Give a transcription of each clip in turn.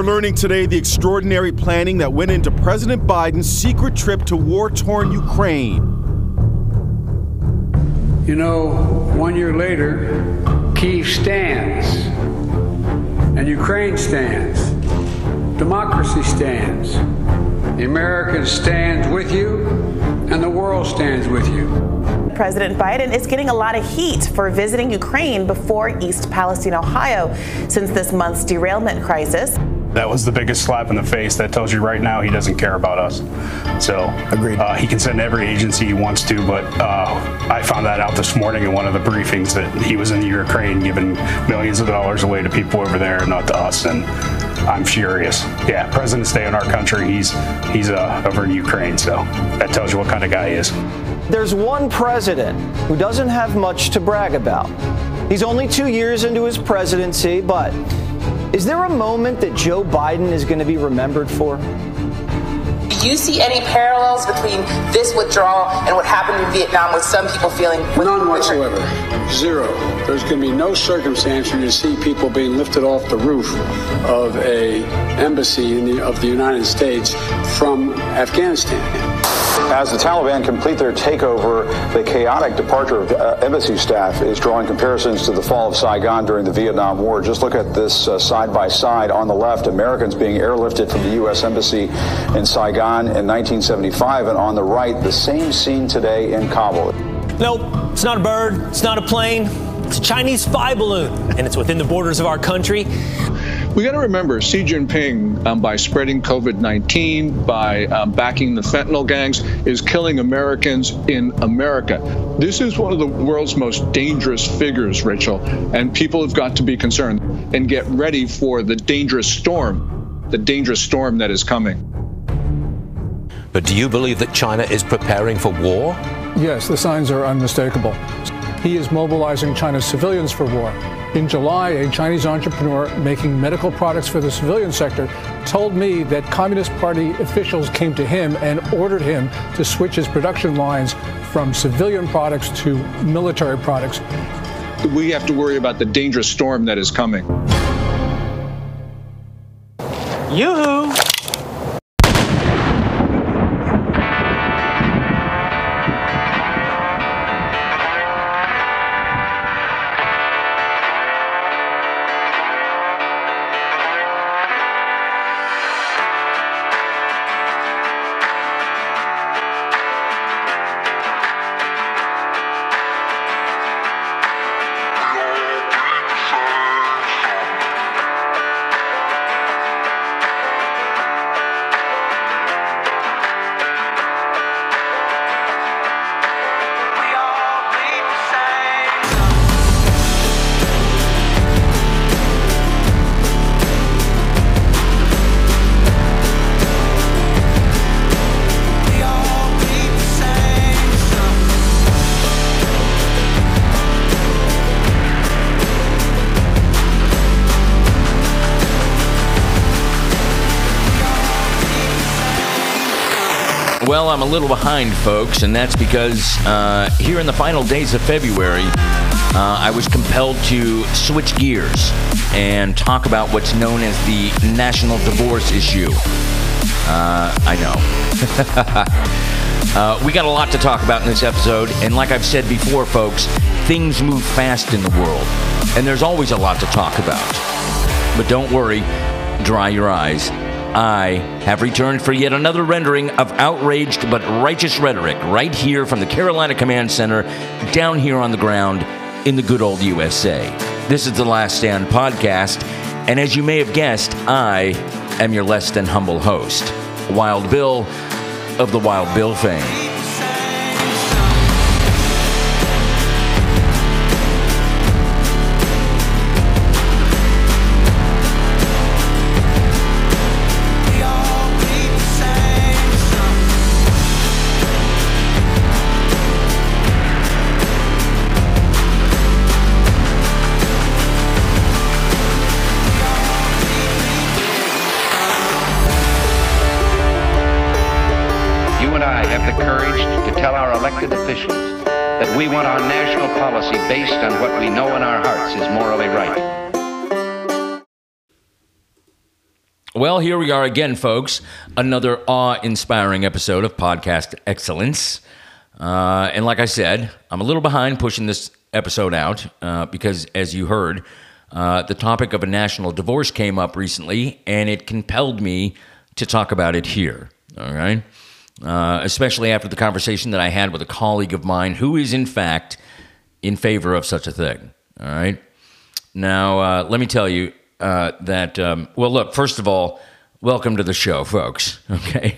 We're learning today the extraordinary planning that went into President Biden's secret trip to war torn Ukraine. You know, one year later, Kiev stands, and Ukraine stands, democracy stands, the Americans stand with you, and the world stands with you. President Biden is getting a lot of heat for visiting Ukraine before East Palestine, Ohio, since this month's derailment crisis. That was the biggest slap in the face. That tells you right now he doesn't care about us. So, agreed. Uh, he can send every agency he wants to, but uh, I found that out this morning in one of the briefings that he was in Ukraine giving millions of dollars away to people over there, not to us. And I'm furious. Yeah, President's Day in our country, he's he's uh, over in Ukraine. So that tells you what kind of guy he is. There's one president who doesn't have much to brag about. He's only two years into his presidency, but is there a moment that Joe Biden is going to be remembered for? Do you see any parallels between this withdrawal and what happened in Vietnam with some people feeling? None whatsoever. Zero. There's going to be no circumstance where you see people being lifted off the roof of a embassy the, of the United States from Afghanistan. As the Taliban complete their takeover, the chaotic departure of uh, embassy staff is drawing comparisons to the fall of Saigon during the Vietnam War. Just look at this uh, side by side on the left, Americans being airlifted from the U.S. Embassy in Saigon in 1975, and on the right, the same scene today in Kabul. Nope, it's not a bird, it's not a plane, it's a Chinese spy balloon, and it's within the borders of our country. We got to remember Xi Jinping, um, by spreading COVID 19, by um, backing the fentanyl gangs, is killing Americans in America. This is one of the world's most dangerous figures, Rachel, and people have got to be concerned and get ready for the dangerous storm, the dangerous storm that is coming. But do you believe that China is preparing for war? Yes, the signs are unmistakable. He is mobilizing China's civilians for war. In July, a Chinese entrepreneur making medical products for the civilian sector told me that Communist Party officials came to him and ordered him to switch his production lines from civilian products to military products. We have to worry about the dangerous storm that is coming. Yoo-hoo! Well, I'm a little behind, folks, and that's because uh, here in the final days of February, uh, I was compelled to switch gears and talk about what's known as the national divorce issue. Uh, I know. uh, we got a lot to talk about in this episode, and like I've said before, folks, things move fast in the world, and there's always a lot to talk about. But don't worry, dry your eyes. I have returned for yet another rendering of outraged but righteous rhetoric right here from the Carolina Command Center, down here on the ground in the good old USA. This is the Last Stand podcast, and as you may have guessed, I am your less than humble host, Wild Bill of the Wild Bill fame. We want our national policy based on what we know in our hearts is morally right. Well, here we are again, folks. Another awe inspiring episode of Podcast Excellence. Uh, and like I said, I'm a little behind pushing this episode out uh, because, as you heard, uh, the topic of a national divorce came up recently, and it compelled me to talk about it here. All right. Uh, especially after the conversation that I had with a colleague of mine who is, in fact, in favor of such a thing. All right. Now, uh, let me tell you uh, that, um, well, look, first of all, welcome to the show, folks. Okay.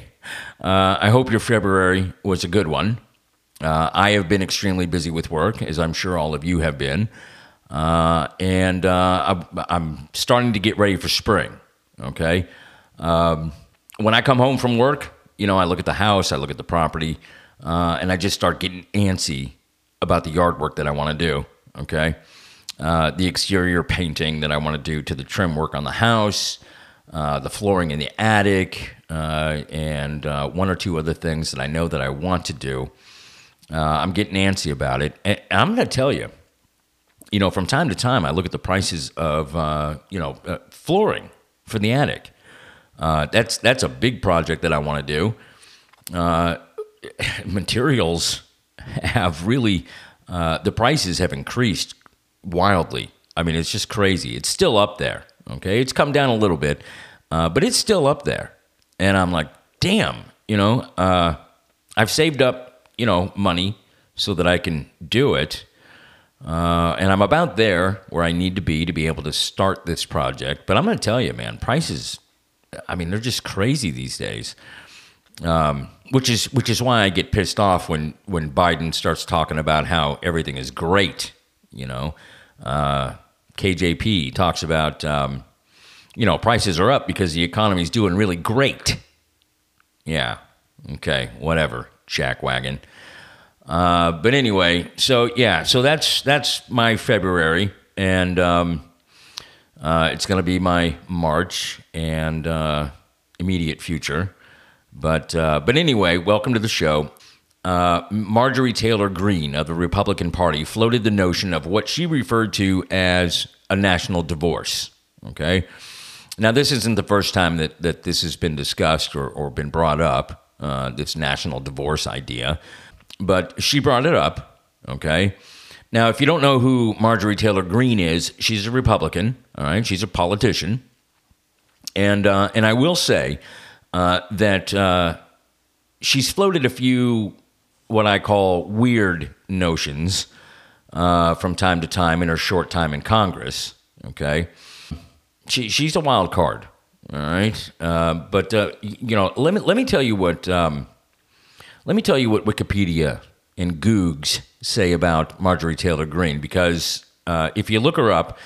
Uh, I hope your February was a good one. Uh, I have been extremely busy with work, as I'm sure all of you have been. And I'm starting to get ready for spring. Okay. Um, when I come home from work, you know, I look at the house, I look at the property, uh, and I just start getting antsy about the yard work that I want to do. Okay. Uh, the exterior painting that I want to do to the trim work on the house, uh, the flooring in the attic, uh, and uh, one or two other things that I know that I want to do. Uh, I'm getting antsy about it. And I'm going to tell you, you know, from time to time, I look at the prices of, you know, flooring for the attic. That's that's a big project that I want to do. materials have really the prices have increased wildly. I mean, it's just crazy. It's still up there. Okay, it's come down a little bit, uh, but it's still up there. And I'm like, damn, you know, uh, I've saved up, you know, money so that I can do it. Uh, and I'm about there where I need to be to be able to start this project. But I'm going to tell you, man, prices, I mean, they're just crazy these days. Um, which is which is why I get pissed off when when Biden starts talking about how everything is great. You know, uh, KJP talks about, um, you know, prices are up because the economy is doing really great. Yeah. Okay. Whatever. Jackwagon. Uh, but anyway, so yeah, so that's that's my February, and um, uh, it's going to be my March and uh, immediate future. But uh, but anyway, welcome to the show uh, Marjorie Taylor Greene of the Republican Party floated the notion of what she referred to as a national divorce. Okay. Now, this isn't the first time that, that this has been discussed or, or been brought up, uh, this national divorce idea, but she brought it up. Okay. Now, if you don't know who Marjorie Taylor Greene is, she's a Republican. All right. She's a politician. And, uh, and I will say uh, that uh, she's floated a few what I call weird notions uh, from time to time in her short time in Congress. Okay, she she's a wild card. All right, uh, but uh, you know, let me let me tell you what um, let me tell you what Wikipedia and Googs say about Marjorie Taylor Greene because uh, if you look her up.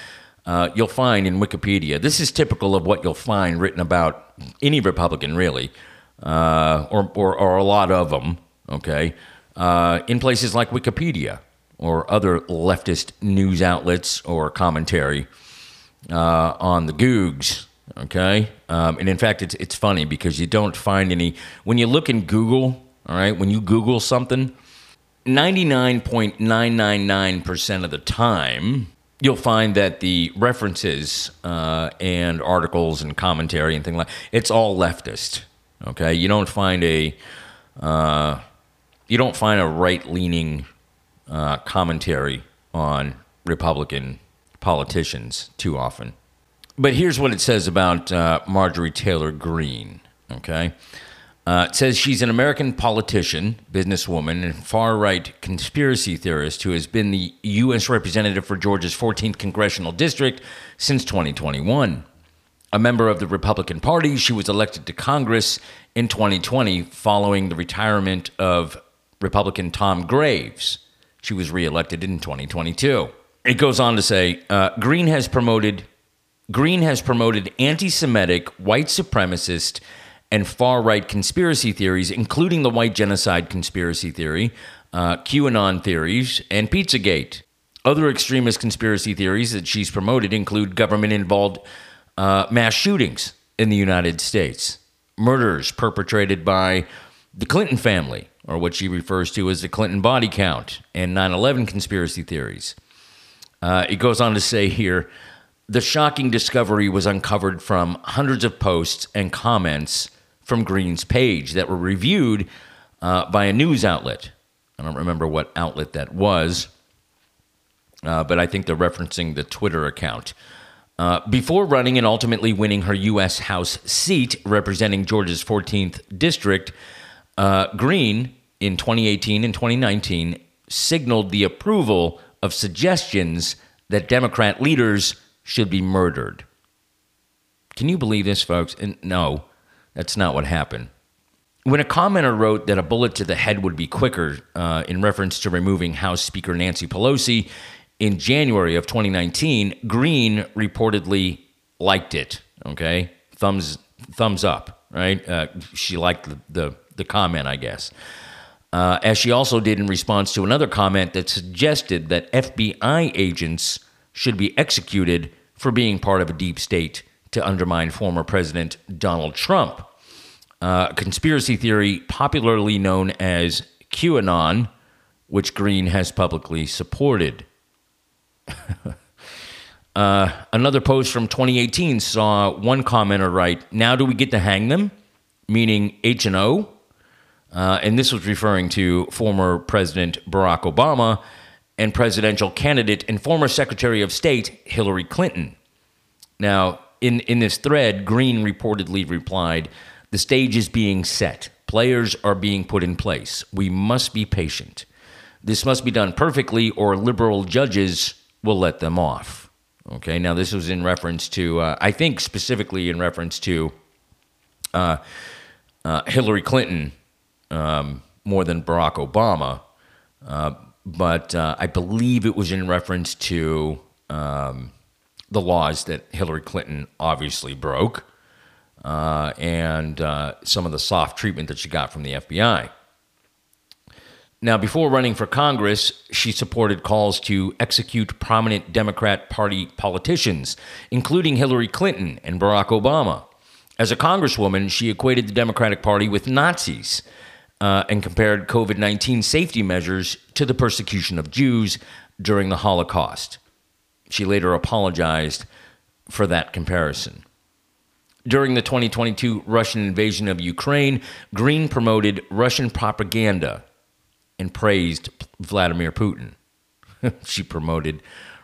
Uh, you'll find in Wikipedia, this is typical of what you'll find written about any Republican, really, uh, or, or, or a lot of them, okay? uh, in places like Wikipedia or other leftist news outlets or commentary uh, on the Googs. Okay, um, and in fact, it's it's funny because you don't find any when you look in Google. All right, when you Google something, ninety nine point nine nine nine percent of the time, you'll find that the references uh, and articles and commentary and things like it's all leftist. Okay, you don't find a uh, you don't find a right leaning uh, commentary on Republican politicians too often. But here's what it says about uh, Marjorie Taylor Greene. Okay. Uh, it says she's an American politician, businesswoman, and far right conspiracy theorist who has been the U.S. representative for Georgia's 14th congressional district since 2021. A member of the Republican Party, she was elected to Congress in 2020 following the retirement of Republican Tom Graves. She was reelected in 2022. It goes on to say uh, Greene has promoted Greene has promoted anti-Semitic, white supremacist, and far-right conspiracy theories, including the white genocide conspiracy theory, uh, QAnon theories, and Pizzagate. Other extremist conspiracy theories that she's promoted include government-involved uh, mass shootings in the United States, murders perpetrated by the Clinton family, or what she refers to as the Clinton body count and 9 11 conspiracy theories. Uh, it goes on to say here the shocking discovery was uncovered from hundreds of posts and comments from Greene's page that were reviewed uh, by a news outlet. I don't remember what outlet that was, uh, but I think they're referencing the Twitter account. Uh, before running and ultimately winning her U.S. House seat representing Georgia's 14th district, uh, Greene in 2018 and 2019 signaled the approval of suggestions that Democrat leaders should be murdered. Can you believe this, folks? And no, that's not what happened. When a commenter wrote that a bullet to the head would be quicker uh, in reference to removing House Speaker Nancy Pelosi in January of 2019, Greene reportedly liked it. Okay, thumbs thumbs up. Right? Uh, she liked the, the, the comment, I guess. Uh, as she also did in response to another comment that suggested that FBI agents should be executed for being part of a deep state to undermine former President Donald Trump. Uh, conspiracy theory popularly known as QAnon, which Greene has publicly supported. uh, another post from 2018 saw one commenter write, "Now do we get to hang them?" Meaning H and O, uh, and this was referring to former President Barack Obama and presidential candidate and former Secretary of State Hillary Clinton. Now, in in this thread, Greene reportedly replied, "The stage is being set. Players are being put in place. We must be patient." This must be done perfectly, or liberal judges will let them off. Okay, now this was in reference to, uh, I think specifically in reference to uh, uh, Hillary Clinton um, more than Barack Obama, uh, but uh, I believe it was in reference to um, the laws that Hillary Clinton obviously broke uh, and some of the soft treatment that she got from the FBI. Now, before running for Congress, she supported calls to execute prominent Democrat Party politicians, including Hillary Clinton and Barack Obama. As a congresswoman, she equated the Democratic Party with Nazis uh, and compared COVID 19 safety measures to the persecution of Jews during the Holocaust. She later apologized for that comparison. During the 2022 Russian invasion of Ukraine, Greene promoted Russian propaganda and praised Vladimir Putin. she promoted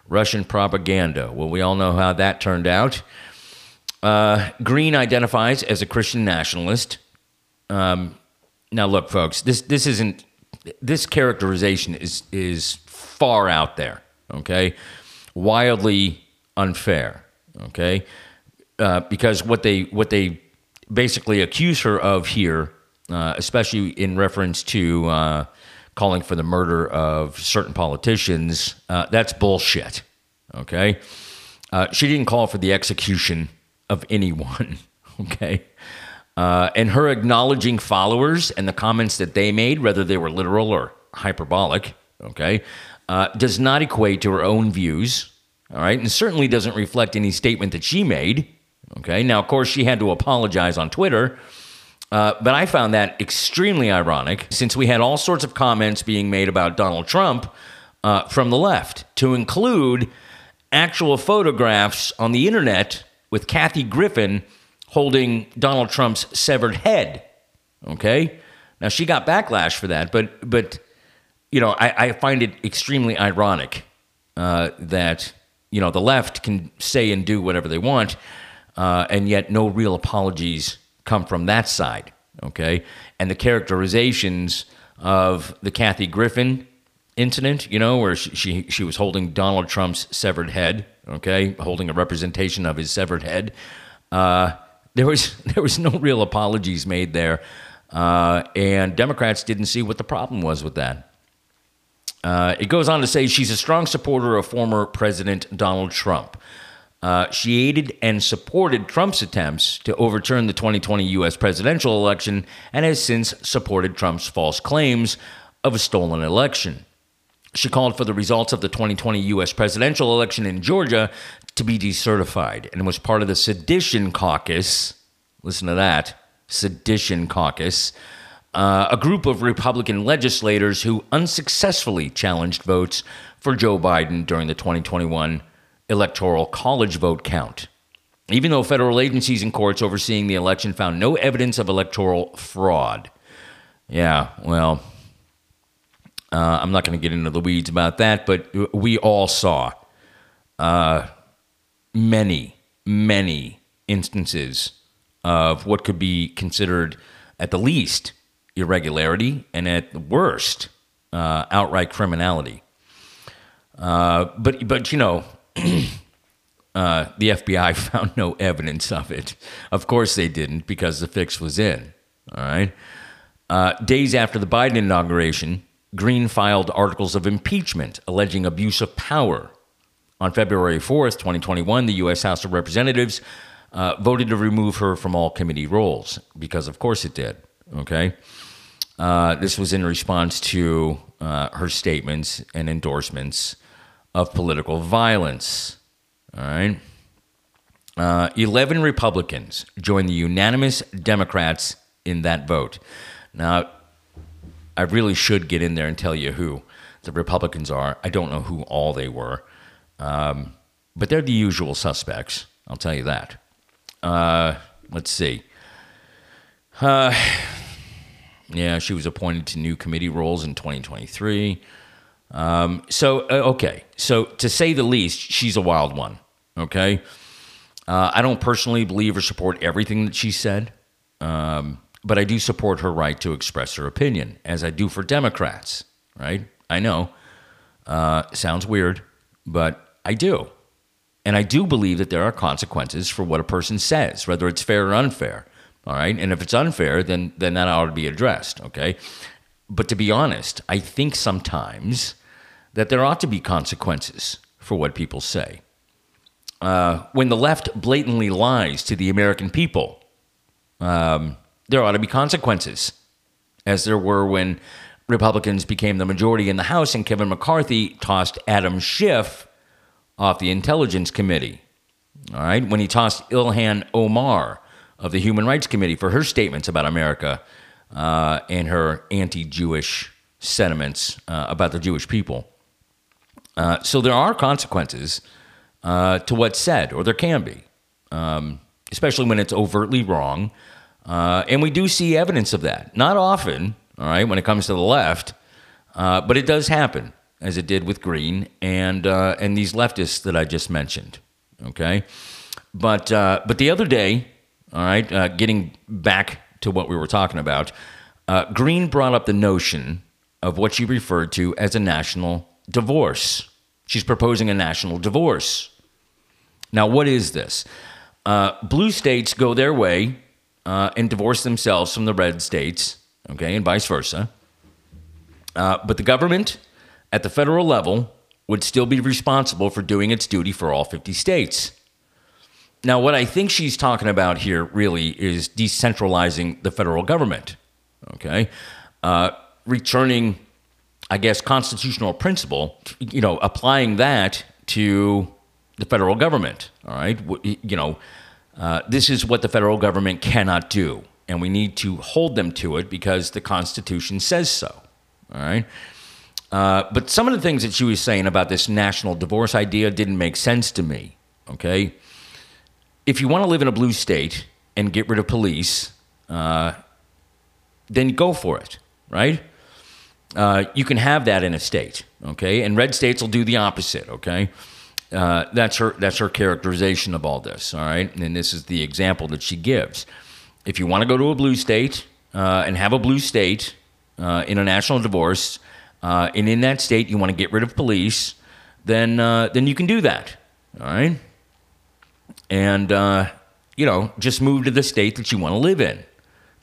Russian propaganda. Well, we all know how that turned out. Uh, Greene identifies as a Christian nationalist. Um, now, look, folks, this this isn't this characterization is is far out there. Okay, wildly unfair. Okay, uh, because what they what they basically accuse her of here, uh, especially in reference to uh, calling for the murder of certain politicians, uh, that's bullshit. Okay? Uh, she didn't call for the execution of anyone. Okay? Uh, and her acknowledging followers and the comments that they made, whether they were literal or hyperbolic, okay, uh, does not equate to her own views. All right? And certainly doesn't reflect any statement that she made. Okay? Now, of course, she had to apologize on Twitter uh, but I found that extremely ironic since we had all sorts of comments being made about Donald Trump uh, from the left, to include actual photographs on the internet with Kathy Griffin holding Donald Trump's severed head. Okay? Now, she got backlash for that, but, but you know, I, I find it extremely ironic uh, that, you know, the left can say and do whatever they want, uh, and yet no real apologies come from that side, okay? And the characterizations of the Kathy Griffin incident, you know, where she, she, she was holding Donald Trump's severed head, okay, holding a representation of his severed head. Uh, there was there was no real apologies made there, uh, and Democrats didn't see what the problem was with that. Uh, it goes on to say she's a strong supporter of former President Donald Trump. Uh, she aided and supported Trump's attempts to overturn the 2020 U.S. presidential election and has since supported Trump's false claims of a stolen election. She called for the results of the 2020 U.S. presidential election in Georgia to be decertified and was part of the Sedition Caucus. Listen to that Sedition Caucus, uh, a group of Republican legislators who unsuccessfully challenged votes for Joe Biden during the 2021 electoral college vote count. Even though federal agencies and courts overseeing the election found no evidence of electoral fraud. Yeah, well, uh, I'm not going to get into the weeds about that, but we all saw uh, many, many instances of what could be considered, at the least, irregularity and at the worst, uh, outright criminality. Uh, but, but you know, uh, the FBI found no evidence of it. Of course they didn't because the fix was in. All right. Uh, days after the Biden inauguration, Greene filed articles of impeachment alleging abuse of power. On February 4th, 2021, the U.S. House of Representatives uh, voted to remove her from all committee roles because, of course, it did. Okay. Uh, this was in response to uh, her statements and endorsements of political violence. All right. Uh, 11 Republicans joined the unanimous Democrats in that vote. Now, I really should get in there and tell you who the Republicans are. I don't know who all they were, um, but they're the usual suspects. I'll tell you that. Uh, let's see. Uh, yeah, she was appointed to new committee roles in 2023. Um, so, uh, okay. So, to say the least, she's a wild one. Okay. Uh, I don't personally believe or support everything that she said. Um, but I do support her right to express her opinion, as I do for Democrats, right? I know. Uh, sounds weird, but I do. And I do believe that there are consequences for what a person says, whether it's fair or unfair. All right. And if it's unfair, then, then that ought to be addressed. Okay. But to be honest, I think sometimes that there ought to be consequences for what people say. Uh, when the left blatantly lies to the American people, um, there ought to be consequences, as there were when Republicans became the majority in the House and Kevin McCarthy tossed Adam Schiff off the Intelligence Committee. All right, when he tossed Ilhan Omar of the Human Rights Committee for her statements about America uh, and her anti Jewish sentiments uh, about the Jewish people. Uh, so there are consequences uh, to what's said, or there can be, um, especially when it's overtly wrong uh, and we do see evidence of that. Not often, all right, when it comes to the left, uh, but it does happen, as it did with Greene and and these leftists that I just mentioned. Okay, but but the other day, all right, uh, getting back to what we were talking about, uh, Greene brought up the notion of what she referred to as a national divorce. She's proposing a national divorce. Now, what is this? blue states go their way uh, and divorce themselves from the red states, okay, and vice versa. Uh, but the government at the federal level would still be responsible for doing its duty for all 50 states. Now, what I think she's talking about here really is decentralizing the federal government, okay? Uh, returning, I guess, constitutional principle, you know, applying that to the federal government, all right? You know, uh, this is what the federal government cannot do, and we need to hold them to it because the Constitution says so. All right. Uh, but some of the things that she was saying about this national divorce idea didn't make sense to me. Okay. If you want to live in a blue state and get rid of police, uh, then go for it, right? Uh, you can have that in a state, okay? And red states will do the opposite, okay? Uh, that's her that's her characterization of all this. All right, and this is the example that she gives. If you want to go to a blue state uh, and have a blue state uh, in a national divorce, uh, and in that state you want to get rid of police, then then you can do that. All right, and you know just move to the state that you want to live in,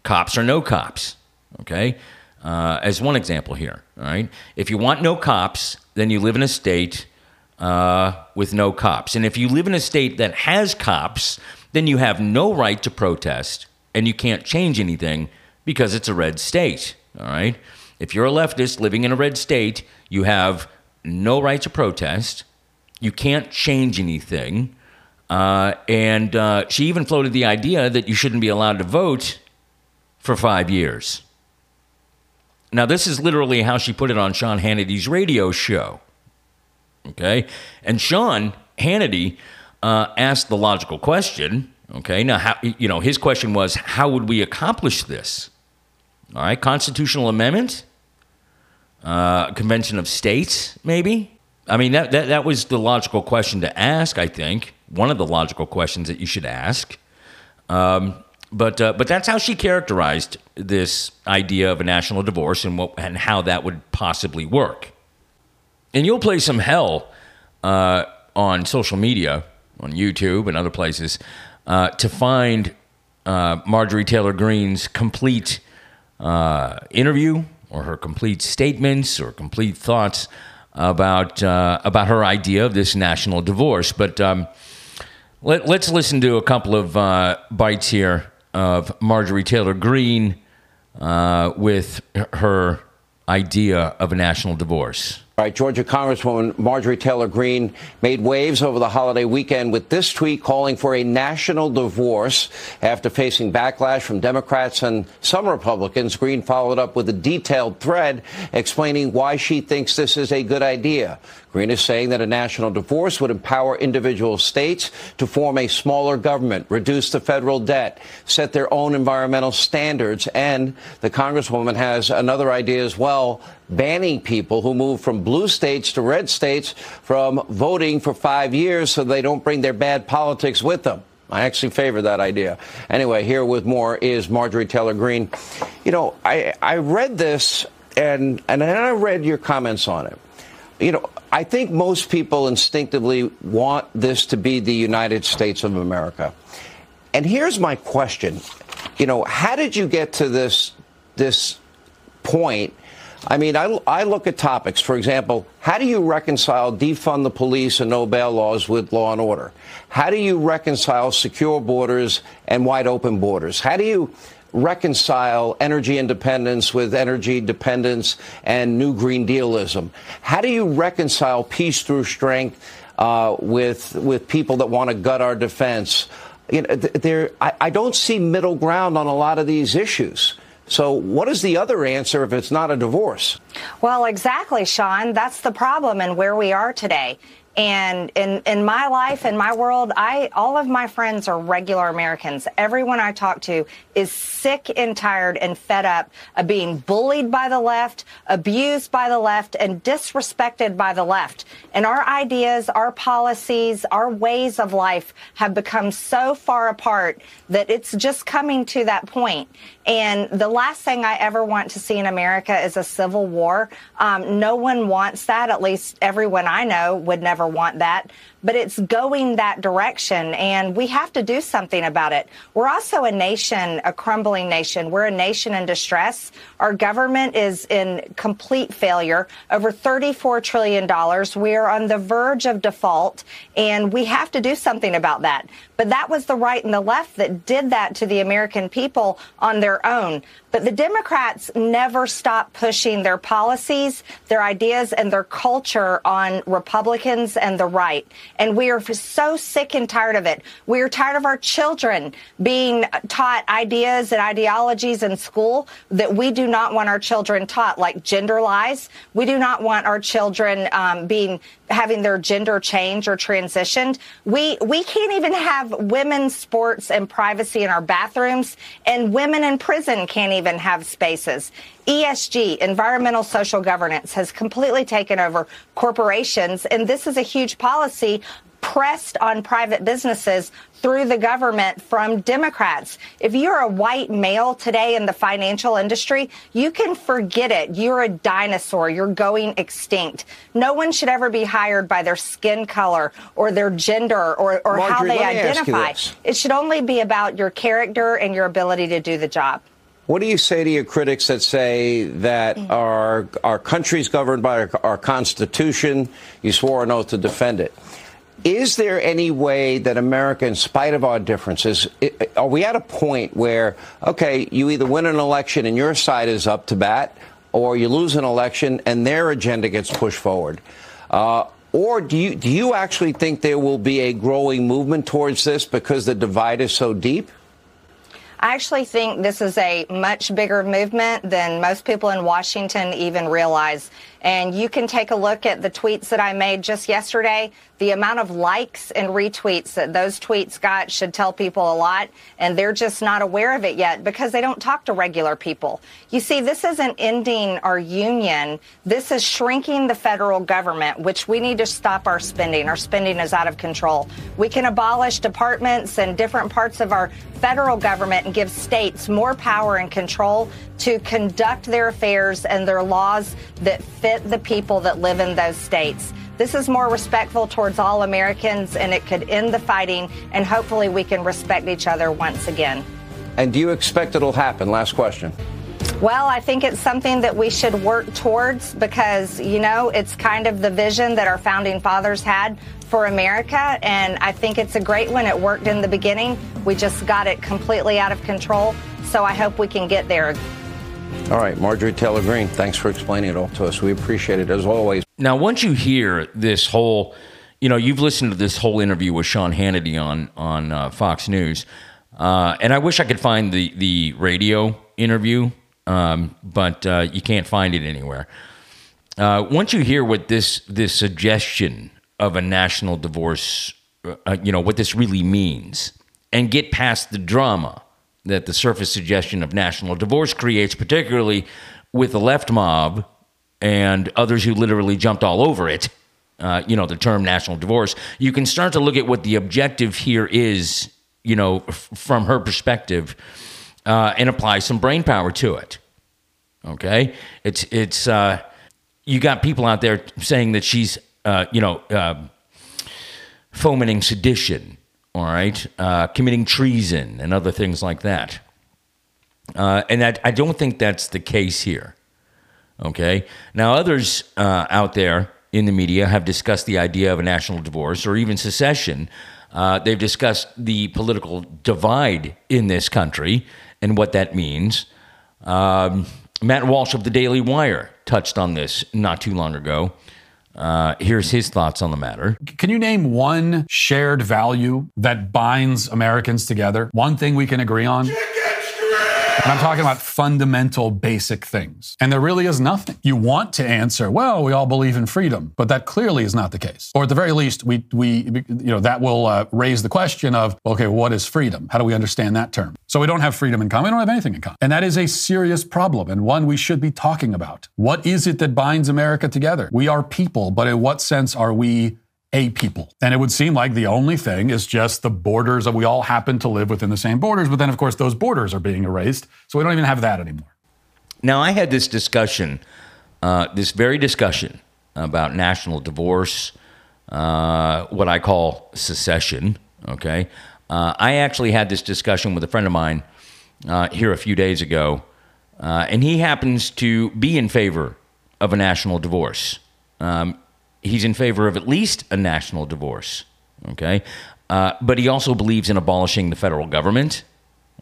cops or no cops. Okay. as one example here, all right. If you want no cops, then you live in a state uh, with no cops. And if you live in a state that has cops, then you have no right to protest and you can't change anything because it's a red state. All right. If you're a leftist living in a red state, you have no right to protest. You can't change anything. Uh, and uh, she even floated the idea that you shouldn't be allowed to vote for five years. Now, this is literally how she put it on Sean Hannity's radio show. Okay. And Sean Hannity uh, asked the logical question. Okay, now how you know his question was how would we accomplish this? All right, constitutional amendment, uh, convention of states, maybe. I mean that, that that was the logical question to ask. I think one of the logical questions that you should ask. Um, but uh, but that's how she characterized this idea of a national divorce and what and how that would possibly work. And you'll play some hell uh, on social media, on YouTube and other places, uh, to find uh, Marjorie Taylor Greene's complete uh, interview or her complete statements or complete thoughts about uh, about her idea of this national divorce. But um, let, us listen to a couple of bites here of Marjorie Taylor Greene uh, with her idea of a national divorce. All right, Georgia Congresswoman Marjorie Taylor Greene made waves over the holiday weekend with this tweet calling for a national divorce after facing backlash from Democrats and some Republicans. Greene followed up with a detailed thread explaining why she thinks this is a good idea. Greene is saying that a national divorce would empower individual states to form a smaller government, reduce the federal debt, set their own environmental standards, and the Congresswoman has another idea as well, banning people who move from blue states to red states from voting for five years so they don't bring their bad politics with them. I actually favor that idea. Anyway, here with more is Marjorie Taylor Greene. You know, I, I read this and, and then I read your comments on it. You know, I think most people instinctively want this to be the United States of America. And here's my question. You know, how did you get to this this point? I mean, I, I look at topics. For example, how do you reconcile defund the police and no bail laws with law and order? How do you reconcile secure borders and wide open borders? How do you reconcile energy independence with energy dependence and new Green Dealism? How do you reconcile peace through strength uh, with with people that want to gut our defense? You know, there, I, I don't see middle ground on a lot of these issues. So, what is the other answer if it's not a divorce? Well, exactly, Sean. That's the problem and where we are today. And in, in my life, in my world, I all of my friends are regular Americans. Everyone I talk to is sick and tired and fed up of being bullied by the left, abused by the left, and disrespected by the left. And our ideas, our policies, our ways of life have become so far apart that it's just coming to that point. And the last thing I ever want to see in America is a civil war. Um, no one wants that. At least everyone I know would never want that but it's going that direction and we have to do something about it. We're also a nation, a crumbling nation. We're a nation in distress. Our government is in complete failure, over $34 trillion. We are on the verge of default and we have to do something about that. But that was the right and the left that did that to the American people on their own. But the Democrats never stop pushing their policies, their ideas, and their culture on Republicans and the right. And we are so sick and tired of it. We are tired of our children being taught ideas and ideologies in school that we do not want our children taught, like gender lies. We do not want our children um, being having their gender change or transitioned. We we can't even have women's sports and privacy in our bathrooms, and women in prison can't even have spaces. ESG, environmental social governance, has completely taken over corporations, and this is a huge policy pressed on private businesses through the government from Democrats. If you're a white male today in the financial industry, you can forget it. You're a dinosaur. You're going extinct. No one should ever be hired by their skin color or their gender or, or Marjorie, how they identify. It should only be about your character and your ability to do the job. What do you say to your critics that say that Mm. our our country's governed by our, our Constitution? You swore an oath to defend it. Is there any way that America, in spite of our differences, i- are we at a point where, okay, you either win an election and your side is up to bat, or you lose an election and their agenda gets pushed forward? Uh, or do you, do you actually think there will be a growing movement towards this because the divide is so deep? I actually think this is a much bigger movement than most people in Washington even realize. And you can take a look at the tweets that I made just yesterday. the amount of likes and retweets that those tweets got should tell people a lot, and they're just not aware of it yet because they don't talk to regular people. You see, this isn't ending our union. This is shrinking the federal government, which we need to stop our spending. Our spending is out of control. We can abolish departments and different parts of our federal government and give states more power and control to conduct their affairs and their laws that fit the people that live in those states. This is more respectful towards all Americans and it could end the fighting and hopefully we can respect each other once again. And do you expect it'll happen? Last question. Well, I think it's something that we should work towards because, you know, it's kind of the vision that our founding fathers had for America. And I think it's a great one. It worked in the beginning. We just got it completely out of control. So I hope we can get there. All right, Marjorie Taylor Greene, thanks for explaining it all to us. We appreciate it as always. Now, once you hear this whole, you know, you've listened to this whole interview with Sean Hannity on on uh, Fox News, uh, and I wish I could find the the radio interview, um, but uh, you can't find it anywhere. Uh, once you hear what this this suggestion of a national divorce, uh, you know, what this really means, and get past the drama that the surface suggestion of national divorce creates, particularly with the left mob and others who literally jumped all over it, uh, you know, the term national divorce, you can start to look at what the objective here is, you know, f- from her perspective, uh, and apply some brain power to it. Okay, it's it's uh, you got people out there saying that she's, uh, you know, uh, fomenting sedition all right, uh, committing treason and other things like that. Uh, and that, I don't think that's the case here. Okay. Now, others uh, out there in the media have discussed the idea of a national divorce or even secession. Uh, they've discussed the political divide in this country and what that means. Um, Matt Walsh of the Daily Wire touched on this not too long ago. Uh, here's his thoughts on the matter. Can you name one shared value that binds Americans together? One thing we can agree on? And I'm talking about fundamental, basic things. And there really is nothing. You want to answer, well, we all believe in freedom, but that clearly is not the case. Or at the very least, we, we you know, that will uh, raise the question of, okay, what is freedom? How do we understand that term? So we don't have freedom in common. We don't have anything in common. And that is a serious problem and one we should be talking about. What is it that binds America together? We are people, but in what sense are we a people. And it would seem like the only thing is just the borders that we all happen to live within the same borders, but then of course those borders are being erased. So we don't even have that anymore. Now I had this discussion, uh, this very discussion about national divorce, uh, what I call secession. Okay. Uh, I actually had this discussion with a friend of mine uh, here a few days ago, uh, and he happens to be in favor of a national divorce. Um, he's in favor of at least a national divorce. Okay. Uh, but he also believes in abolishing the federal government.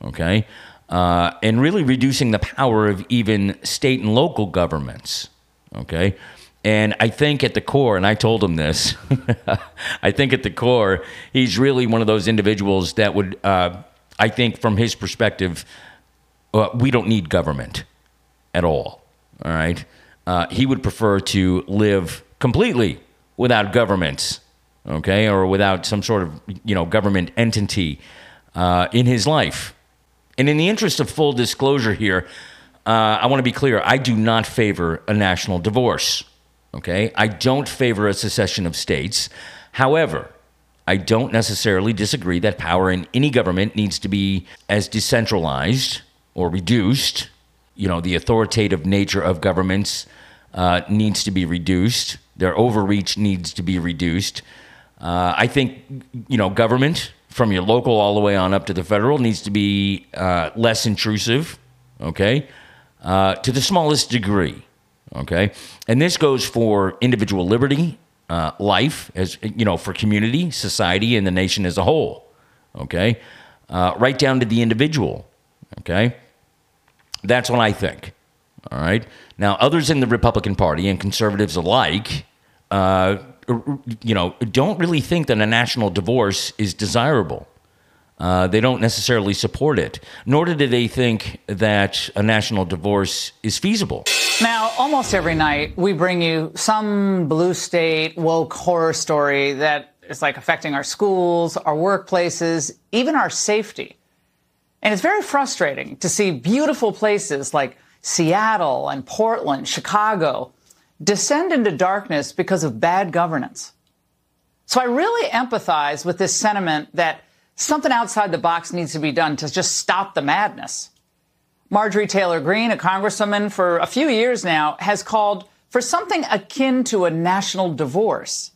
Okay. Uh, and really reducing the power of even state and local governments. Okay. And I think at the core, and I told him this, I think at the core, he's really one of those individuals that would, uh, I think from his perspective, uh, we don't need government at all. All right. Uh, he would prefer to live completely without governments, okay, or without some sort of you know government entity uh, in his life. And in the interest of full disclosure here, uh, I want to be clear: I do not favor a national divorce. Okay, I don't favor a secession of states. However, I don't necessarily disagree that power in any government needs to be as decentralized or reduced. You know, the authoritative nature of governments uh, needs to be reduced. Their overreach needs to be reduced. Uh, I think, you know, government from your local all the way on up to the federal needs to be uh, less intrusive, okay, uh, to the smallest degree, okay? And this goes for individual liberty, uh, life, as you know, for community, society, and the nation as a whole, okay? Right down to the individual, okay? That's what I think. All right. Now, others in the Republican Party and conservatives alike, uh, you know, don't really think that a national divorce is desirable. Uh, they don't necessarily support it, nor do they think that a national divorce is feasible. Now, almost every night, we bring you some blue state woke horror story that is like affecting our schools, our workplaces, even our safety. And it's very frustrating to see beautiful places like Seattle and Portland, Chicago descend into darkness because of bad governance. So I really empathize with this sentiment that something outside the box needs to be done to just stop the madness. Marjorie Taylor Greene, a congresswoman for a few years now, has called for something akin to a national divorce.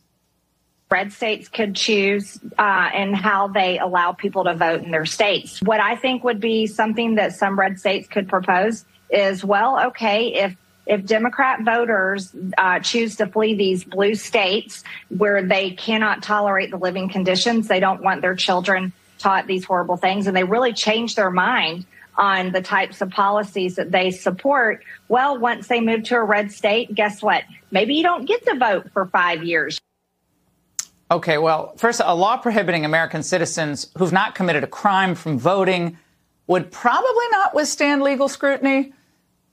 Red states could choose uh, and how they allow people to vote in their states. What I think would be something that some red states could propose is, well, okay, if if Democrat voters uh, choose to flee these blue states where they cannot tolerate the living conditions, they don't want their children taught these horrible things, and they really change their mind on the types of policies that they support. Well, once they move to a red state, guess what? Maybe you don't get to vote for five years. Okay, well, first, a law prohibiting American citizens who've not committed a crime from voting would probably not withstand legal scrutiny.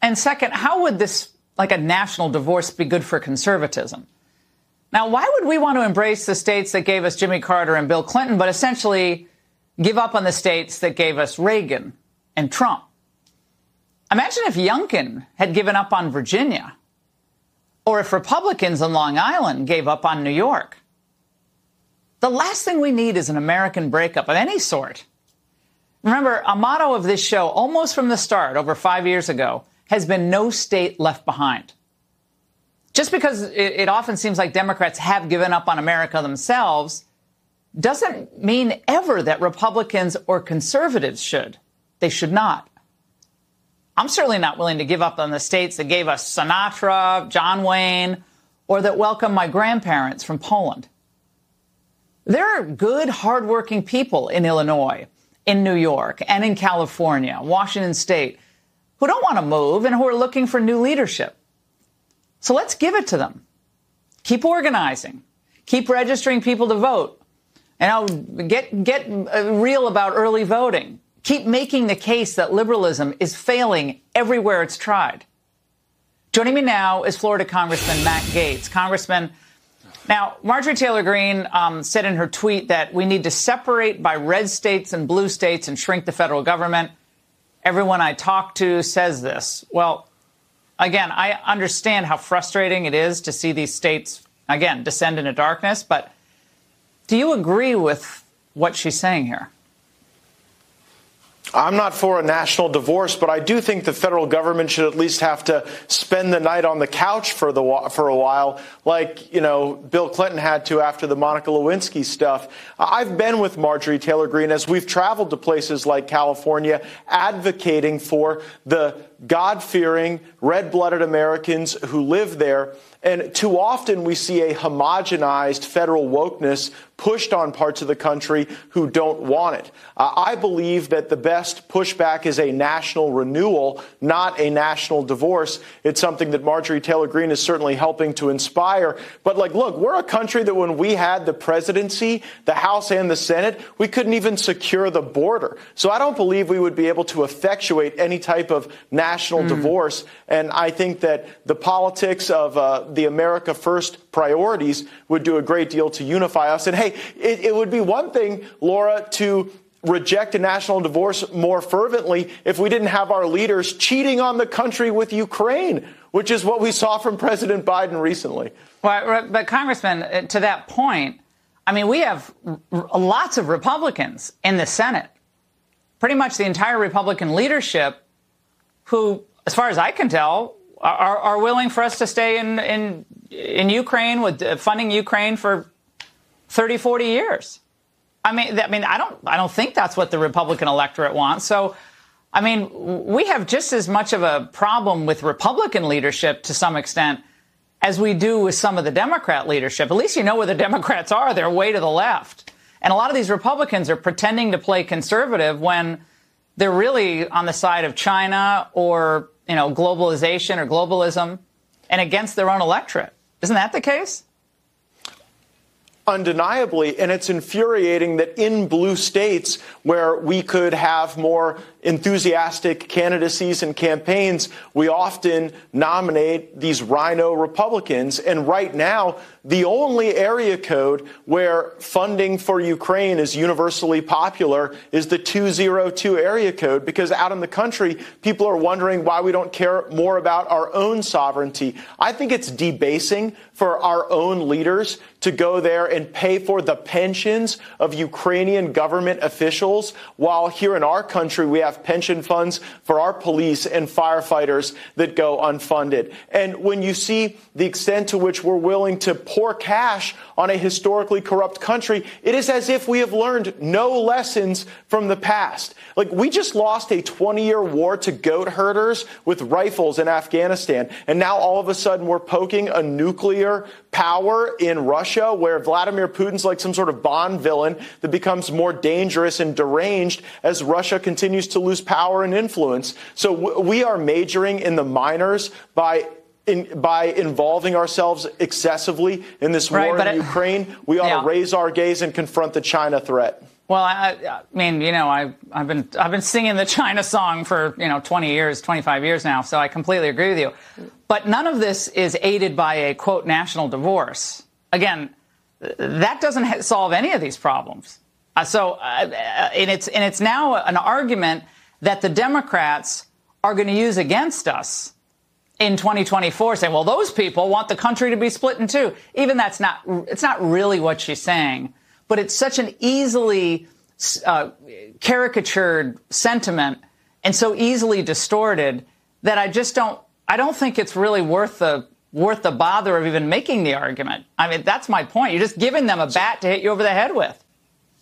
And second, how would this, like a national divorce, be good for conservatism? Now, why would we want to embrace the states that gave us Jimmy Carter and Bill Clinton, but essentially give up on the states that gave us Reagan and Trump? Imagine if Youngkin had given up on Virginia, or if Republicans in Long Island gave up on New York. The last thing we need is an American breakup of any sort. Remember, a motto of this show, almost from the start, over five years ago, has been no state left behind. Just because it, it, often seems like Democrats have given up on America themselves doesn't mean ever that Republicans or conservatives should. They should not. I'm certainly not willing to give up on the states that gave us Sinatra, John Wayne, or that welcomed my grandparents from Poland. There are good, hardworking people in Illinois, in New York, and in California, Washington State who don't want to move and who are looking for new leadership. So let's give it to them. Keep organizing. Keep registering people to vote. And I'll get, get uh, real about early voting. Keep making the case that liberalism is failing everywhere it's tried. Joining me now is Florida Congressman Matt Gaetz. Congressman, now, Marjorie Taylor Greene um, said in her tweet that we need to separate by red states and blue states and shrink the federal government. Everyone I talk to says this. Well, again, I understand how frustrating it is to see these states, again, descend into darkness, but do you agree with what she's saying here? I'm not for a national divorce, but I do think the federal government should at least have to spend the night on the couch for the for a while, like you know Bill Clinton had to after the Monica Lewinsky stuff. I've been with Marjorie Taylor Greene as we've traveled to places like California, advocating for the God-fearing, red-blooded Americans who live there. And too often we see a homogenized federal wokeness pushed on parts of the country who don't want it. Uh, I believe that the best pushback is a national renewal, not a national divorce. It's something that Marjorie Taylor Greene is certainly helping to inspire. But like, look, we're a country that when we had the presidency, the House and the Senate, we couldn't even secure the border. So I don't believe we would be able to effectuate any type of national mm. divorce. And I think that the politics of uh, the America First priorities would do a great deal to unify us. And hey, it, it would be one thing, Laura, to reject a national divorce more fervently if we didn't have our leaders cheating on the country with Ukraine, which is what we saw from President Biden recently. Well, but Congressman, uh, to that point, I mean, we have lots of Republicans in the Senate, pretty much the entire Republican leadership, who, as far as I can tell, are, are willing for us to stay in, in, in Ukraine with uh, funding Ukraine for 30, 40 years. I mean, I mean, I don't, I don't think that's what the Republican electorate wants. So, I mean, we have just as much of a problem with Republican leadership to some extent as we do with some of the Democrat leadership. At least you know where the Democrats are. They're way to the left. And a lot of these Republicans are pretending to play conservative when they're really on the side of China or you know, globalization or globalism and against their own electorate. Isn't that the case? undeniably. And it's infuriating that in blue states where we could have more enthusiastic candidacies and campaigns, we often nominate these RINO Republicans. And right now, the only area code where funding for Ukraine is universally popular is the 202 area code because out in the country, people are wondering why we don't care more about our own sovereignty. I think it's debasing for our own leaders to go there and pay for the pensions of Ukrainian government officials, while here in our country we have pension funds for our police and firefighters that go unfunded. And when you see the extent to which we're willing to pour cash on a historically corrupt country, it is as if we have learned no lessons from the past. Like we just lost a 20 year war to goat herders with rifles in Afghanistan. And now all of a sudden we're poking a nuclear power in Russia where Vladimir Putin's like some sort of Bond villain that becomes more dangerous and deranged as Russia continues to lose power and influence. So w- we are majoring in the minors by in, by involving ourselves excessively in this war in it- Ukraine, we ought Yeah. to raise our gaze and confront the China threat. Well, I, I mean, you know, I, I've been I've been singing the China song for you know 20 years, 25 years now, so I completely agree with you. But none of this is aided by a quote national divorce. Again, that doesn't solve any of these problems. Uh, so, uh, uh, and it's and it's now an argument that the Democrats are going to use against us in 2024 saying, well, those people want the country to be split in two. Even that's not, it's not really what she's saying, but it's such an easily uh, caricatured sentiment and so easily distorted that I just don't, I don't think it's really worth the, worth the bother of even making the argument. I mean, that's my point. You're just giving them a bat to hit you over the head with.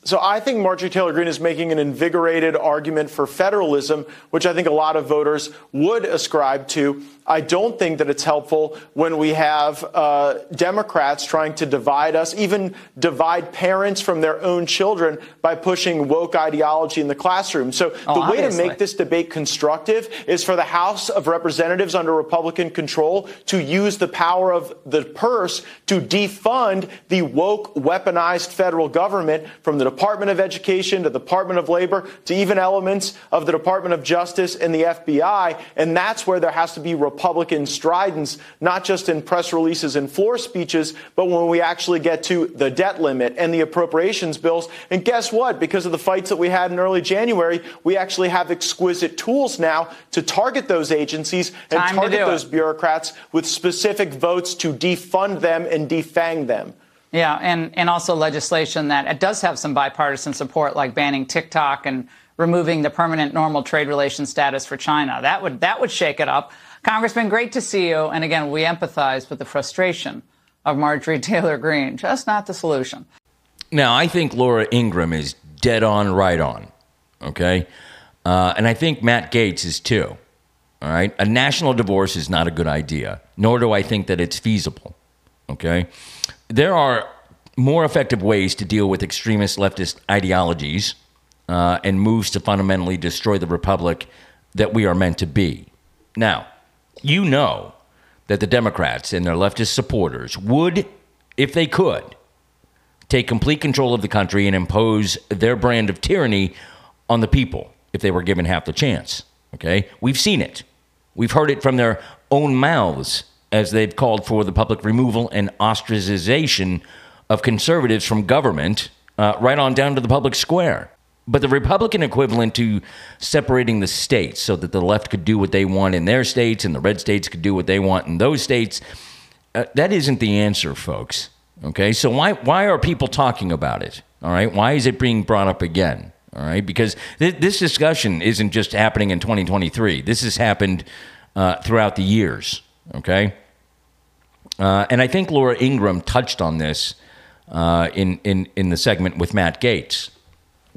So I think Marjorie Taylor Greene is making an invigorated argument for federalism, which I think a lot of voters would ascribe to. I don't think that it's helpful when we have uh, Democrats trying to divide us, even divide parents from their own children by pushing woke ideology in the classroom. So Oh, the way to make this debate constructive is for the House of Representatives under Republican control to use the power of the purse to defund the woke, weaponized federal government from the Department of Education to the Department of Labor to even elements of the Department of Justice and the FBI. And that's where there has to be Republican stridence, not just in press releases and floor speeches, but when we actually get to the debt limit and the appropriations bills. And guess what? Because of the fights that we had in early January, we actually have exquisite tools now to target those agencies and Time target do it. those bureaucrats with specific votes to defund them and defang them. Yeah, and, and also legislation that it does have some bipartisan support, like banning TikTok and removing the permanent normal trade relation status for China. That would that would shake it up. Congressman, great to see you. And again, we empathize with the frustration of Marjorie Taylor Greene. Just not the solution. Now, I think Laura Ingraham is dead on, right on. Okay. Uh, and I think Matt Gaetz is too. All right. A national divorce is not a good idea, nor do I think that it's feasible. Okay. There are more effective ways to deal with extremist leftist ideologies uh, and moves to fundamentally destroy the republic that we are meant to be. Now, you know that the Democrats and their leftist supporters would, if they could, take complete control of the country and impose their brand of tyranny on the people if they were given half the chance. Okay? We've seen it. We've heard it from their own mouths as they've called for the public removal and ostracization of conservatives from government, uh, right on down to the public square. But the Republican equivalent to separating the states so that the left could do what they want in their states and the red states could do what they want in those states, uh, that isn't the answer, folks. Okay, so why why are people talking about it? All right, why is it being brought up again? All right, because th- this discussion isn't just happening in 2023. This has happened uh, throughout the years. Okay, uh, and I think Laura Ingraham touched on this uh, in in in the segment with Matt Gaetz.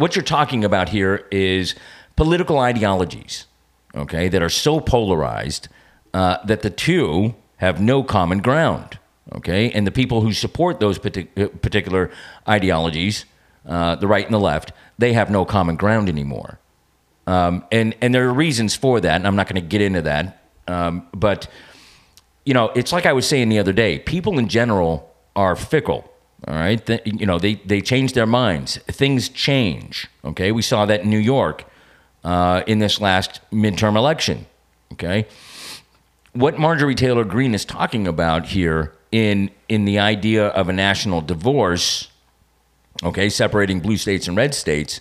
What you're talking about here is political ideologies, okay, that are so polarized uh, that the two have no common ground okay? And the people who support those partic- uh, particular ideologies, uh, the right and the left, they have no common ground anymore. Um, and, and there are reasons for that, and I'm not going to get into that. Um, but, you know, it's like I was saying the other day people in general are fickle, All right, Th- you know they they change their minds. Things change. Okay, we saw that in New York uh, in this last midterm election. Okay, what Marjorie Taylor Greene is talking about here in in the idea of a national divorce, okay, separating blue states and red states.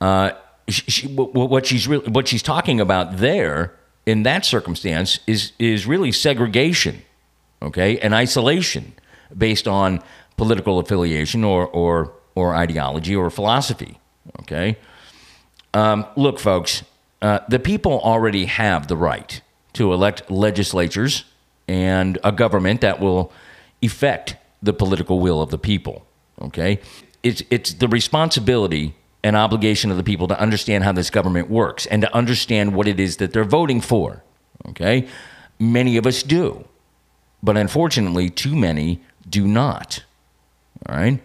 Uh, she, she, what she's really what she's talking about there in that circumstance is is really segregation, okay, and isolation based on political affiliation or or or ideology or philosophy, okay. Um, look, folks, uh, the people already have the right to elect legislatures and a government that will effect the political will of the people. Okay? It's, it's the responsibility and obligation of the people to understand how this government works and to understand what it is that they're voting for. Okay? Many of us do. But unfortunately, too many do not. All right?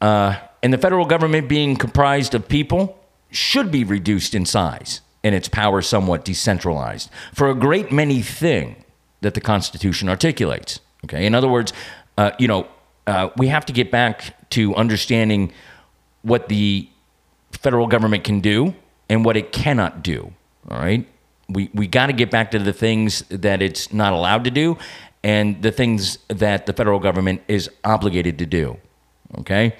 Uh, and the federal government being comprised of people should be reduced in size and its power somewhat decentralized for a great many things that the Constitution articulates. Okay, in other words, uh, you know, uh, we have to get back to understanding what the federal government can do and what it cannot do. All right, we we got to get back to the things that it's not allowed to do, and the things that the federal government is obligated to do. Okay.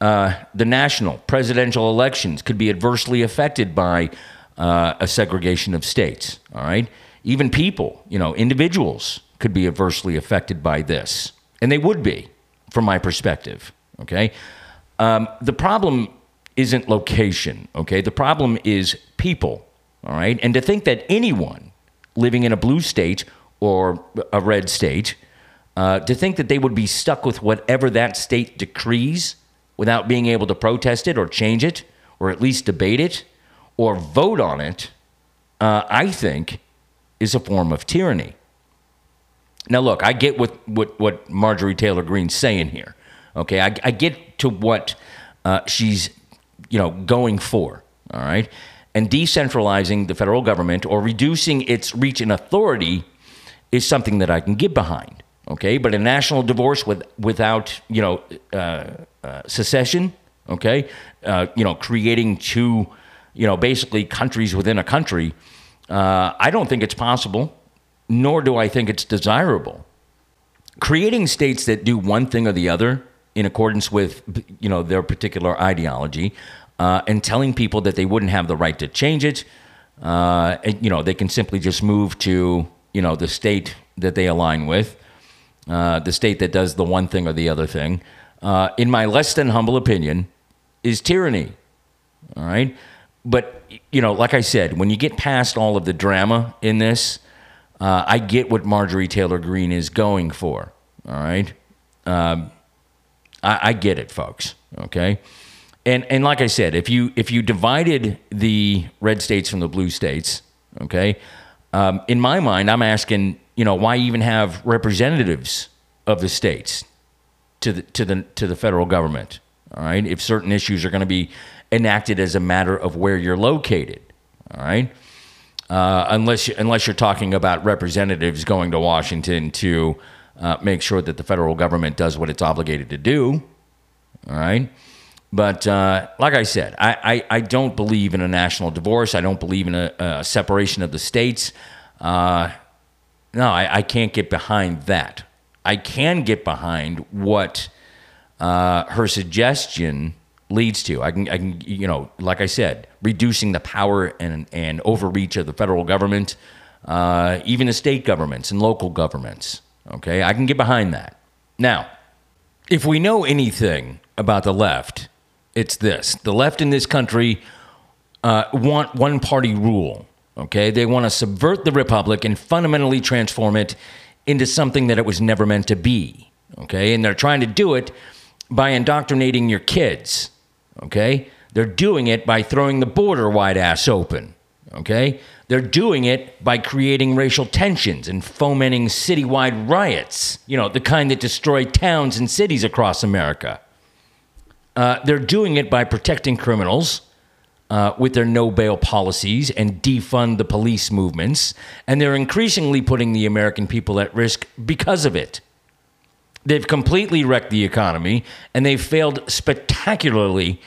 Uh, the national presidential elections could be adversely affected by uh, a segregation of states. All right. Even people, you know, individuals could be adversely affected by this. And they would be, from my perspective. Okay. Um, the problem isn't location. Okay. The problem is people. All right. And to think that anyone living in a blue state or a red state, uh, to think that they would be stuck with whatever that state decrees without being able to protest it or change it or at least debate it or vote on it, uh, I think, is a form of tyranny. Now, look, I get what, what, what Marjorie Taylor Greene's saying here. Okay, I, I get to what uh, she's, you know, going for. All right, and decentralizing the federal government or reducing its reach and authority is something that I can get behind. Okay, but a national divorce with without you know uh, uh secession. Okay, uh, you know, creating two you know, basically countries within a country, uh, I don't think it's possible, nor do I think it's desirable. Creating states that do one thing or the other in accordance with, you know, their particular ideology, uh, and telling people that they wouldn't have the right to change it, uh, and, you know, they can simply just move to, you know, the state that they align with, uh, the state that does the one thing or the other thing. Uh, in my less than humble opinion, is tyranny. All right but you know, like I said, when you get past all of the drama in this, uh, I get what Marjorie Taylor Greene is going for. All right, um, I, I get it, folks. Okay, and and like I said, if you if you divided the red states from the blue states, okay, um, in my mind, I'm asking, you know, why even have representatives of the states to the to the to the federal government? All right, if certain issues are going to be enacted as a matter of where you're located. All right. Uh, unless unless you're talking about representatives going to Washington to uh, make sure that the federal government does what it's obligated to do. All right. But uh, like I said, I, I, I, don't believe in a national divorce. I don't believe in a, a separation of the states. Uh, no, I, I, can't get behind that. I can get behind what uh, her suggestion leads to. I can, I can, you know, like I said, reducing the power and, and overreach of the federal government, uh, even the state governments and local governments. Okay, I can get behind that. Now, if we know anything about the left, it's this: the left in this country uh, want one party rule. Okay, they want to subvert the republic and fundamentally transform it into something that it was never meant to be. Okay, and they're trying to do it by indoctrinating your kids Okay? They're doing it by throwing the border wide ass open. Okay? They're doing it by creating racial tensions and fomenting citywide riots, you know, the kind that destroy towns and cities across America. Uh, they're doing it by protecting criminals uh, with their no bail policies and defund the police movements. And they're increasingly putting the American people at risk because of it. They've completely wrecked the economy, and they've failed spectacularly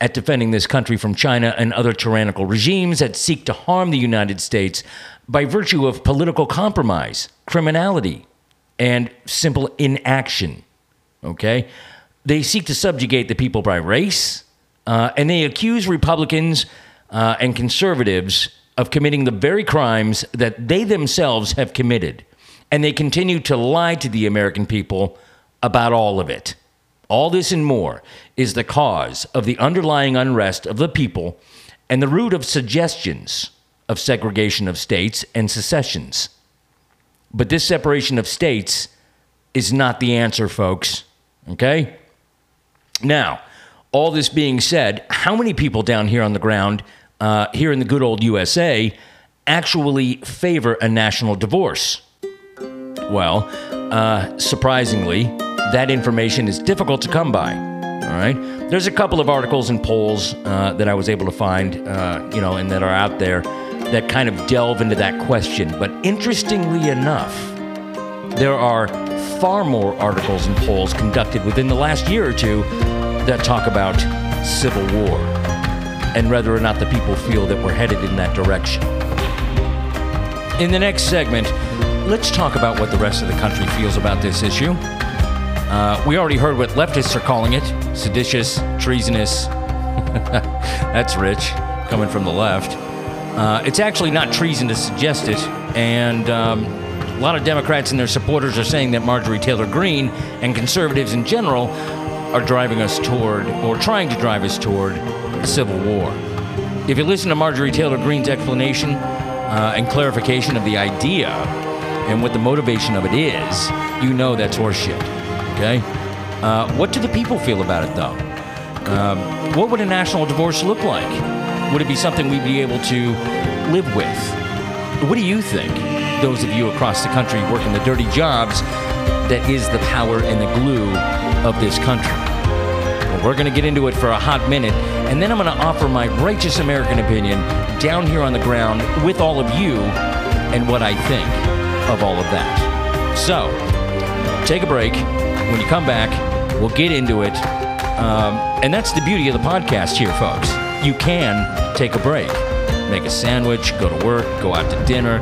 at defending this country from China and other tyrannical regimes that seek to harm the United States by virtue of political compromise, criminality, and simple inaction. Okay? They seek to subjugate the people by race, uh, and they accuse Republicans uh, and conservatives of committing the very crimes that they themselves have committed. And they continue to lie to the American people about all of it. All this and more is the cause of the underlying unrest of the people and the root of suggestions of segregation of states and secessions. But this separation of states is not the answer, folks. Okay? Now, all this being said, how many people down here on the ground, uh, here in the good old USA, actually favor a national divorce? Well, uh, surprisingly, that information is difficult to come by. All right, there's a couple of articles and polls uh, that I was able to find, uh, you know, and that are out there that kind of delve into that question. But interestingly enough, there are far more articles and polls conducted within the last year or two that talk about civil war and whether or not the people feel that we're headed in that direction. In the next segment, let's talk about what the rest of the country feels about this issue. Uh, we already heard what leftists are calling it seditious, treasonous. That's rich, coming from the left. Uh, it's actually not treason to suggest it, and um, a lot of Democrats and their supporters are saying that Marjorie Taylor Greene and conservatives in general are driving us toward, or trying to drive us toward, a civil war. If you listen to Marjorie Taylor Greene's explanation uh, and clarification of the idea and what the motivation of it is, you know that's horseshit. Okay? Uh, what do the people feel about it, though? Um, what would a national divorce look like? Would it be something we'd be able to live with? What do you think? Those of you across the country working the dirty jobs that is the power and the glue of this country. We're going to get into it for a hot minute, and then I'm going to offer my righteous American opinion down here on the ground with all of you and what I think of all of that. So, take a break. When you come back, we'll get into it. Um, and that's the beauty of the podcast here, folks. You can take a break, make a sandwich, go to work, go out to dinner.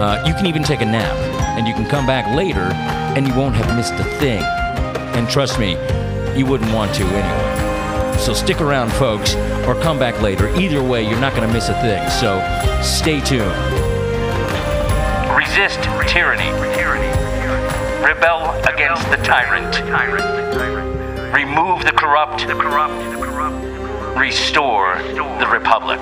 Uh, you can even take a nap, and you can come back later, and you won't have missed a thing. And trust me, you wouldn't want to anyway. So stick around, folks, or come back later. Either way, you're not going to miss a thing. So stay tuned. Resist tyranny. Rebel against the tyrant. Remove the corrupt. Restore the republic.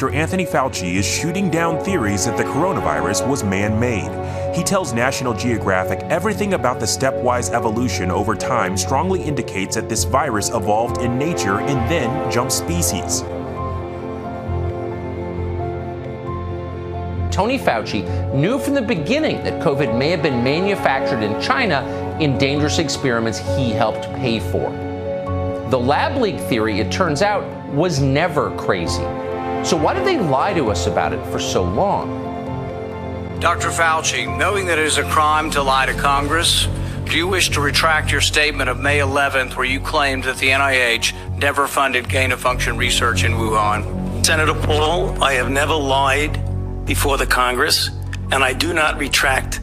Dr. Anthony Fauci is shooting down theories that the coronavirus was man made. He tells National Geographic everything about the stepwise evolution over time strongly indicates that this virus evolved in nature and then jumped species. Tony Fauci knew from the beginning that COVID may have been manufactured in China in dangerous experiments he helped pay for. The lab leak theory, it turns out, was never crazy. So why did they lie to us about it for so long? Dr. Fauci, knowing that it is a crime to lie to Congress, do you wish to retract your statement of May 11th where you claimed that the NIH never funded gain of function research in Wuhan? Senator Paul, I have never lied before the Congress, and I do not retract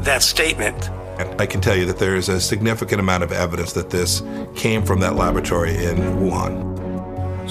that statement. I can tell you that there is a significant amount of evidence that this came from that laboratory in Wuhan.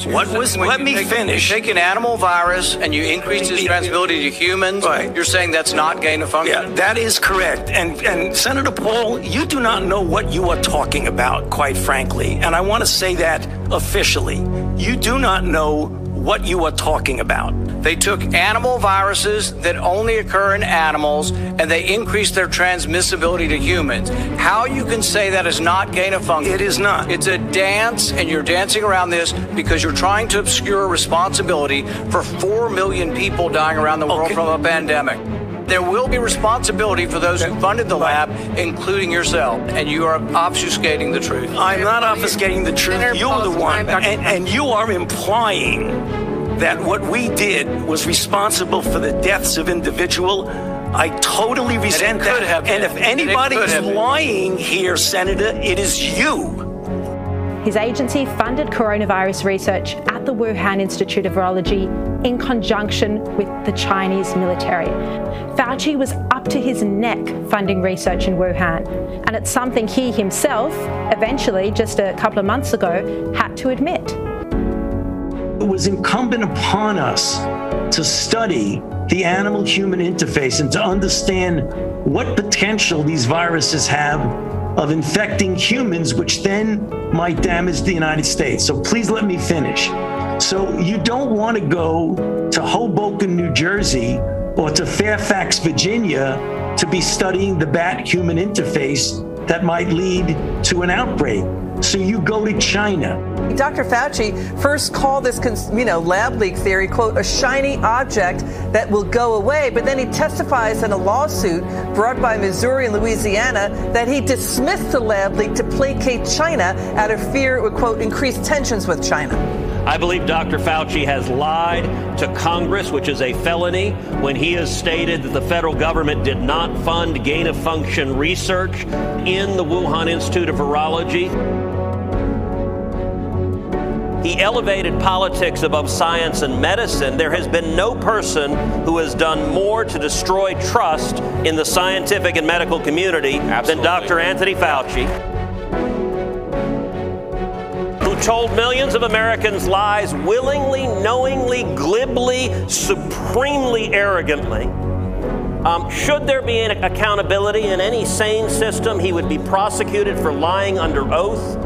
What was? Let me take- finish. You take an animal virus and you increase its transmissibility to humans. Right. You're saying that's not gain of function. Yeah, that is correct. And and Senator Paul, you do not know what you are talking about, quite frankly. And I want to say that officially. You do not know what you are talking about. They took animal viruses that only occur in animals and they increased their transmissibility to humans. How you can say that is not gain of function? It is not. It's a dance, and you're dancing around this because you're trying to obscure responsibility for 4 million people dying around the world Okay. from a pandemic. There will be responsibility for those who funded the lab, including yourself, and you are obfuscating the truth. I'm not obfuscating the truth. You're the one. And, and you are implying that what we did was responsible for the deaths of individual. I totally resent could that. have and if anybody is have been. lying here, Senator, it is you. His agency funded coronavirus research at the Wuhan Institute of Virology in conjunction with the Chinese military. Fauci was up to his neck funding research in Wuhan, and it's something he himself, eventually, just a couple of months ago, had to admit. It was incumbent upon us to study the animal human interface and to understand what potential these viruses have of infecting humans, which then might damage the United States. So please let me finish. So you don't want to go to Hoboken, New Jersey, or to Fairfax, Virginia, to be studying the bat human interface that might lead to an outbreak. So you go to China. Dr. Fauci first called this, you know, lab leak theory, quote, a shiny object that will go away. But then he testifies in a lawsuit brought by Missouri and Louisiana that he dismissed the lab leak to placate China out of fear it would, quote, increase tensions with China. I believe Dr. Fauci has lied to Congress, which is a felony, when he has stated that the federal government did not fund gain of function research in the Wuhan Institute of Virology. He elevated politics above science and medicine. There has been no person who has done more to destroy trust in the scientific and medical community than Dr. Anthony Fauci who told millions of Americans lies willingly, knowingly, glibly, supremely arrogantly. Um, should there be an accountability in any sane system, he would be prosecuted for lying under oath,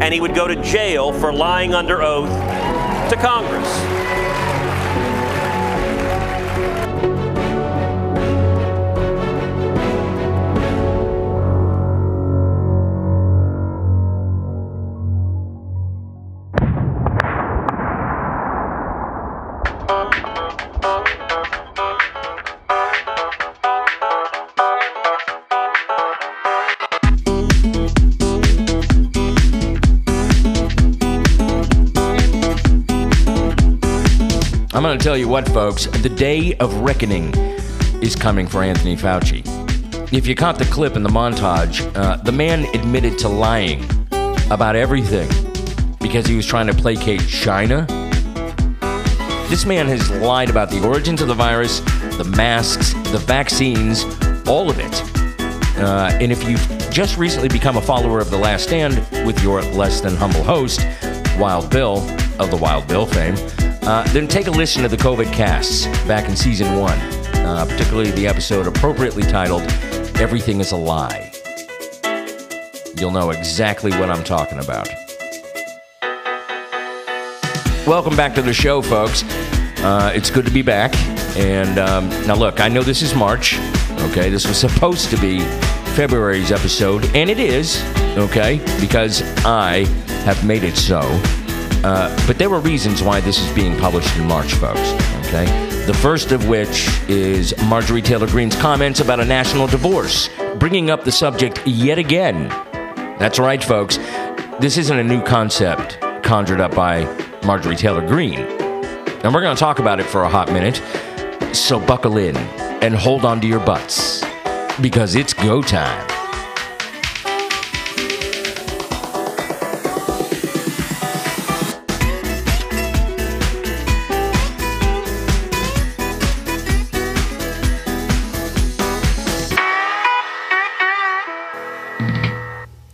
and he would go to jail for lying under oath to Congress. Tell you what, folks, the day of reckoning is coming for Anthony Fauci. If you caught the clip in the montage, uh, the man admitted to lying about everything because he was trying to placate China. This man has lied about the origins of the virus, the masks, the vaccines, all of it. Uh, and if you've just recently become a follower of The Last Stand with your less than humble host, Wild Bill of the Wild Bill fame, uh, then take a listen to the COVID casts back in season one, uh, particularly the episode appropriately titled Everything is a Lie. You'll know exactly what I'm talking about. Welcome back to the show, folks. Uh, it's good to be back. And um, now, look, I know this is March. Okay, this was supposed to be February's episode, and it is. Okay, because I have made it so. Uh, but there were reasons why this is being published in March, folks. Okay, the first of which is Marjorie Taylor Greene's comments about a national divorce, bringing up the subject yet again. That's right, folks. This isn't a new concept conjured up by Marjorie Taylor Greene. And we're going to talk about it for a hot minute. So buckle in and hold on to your butts because it's go time.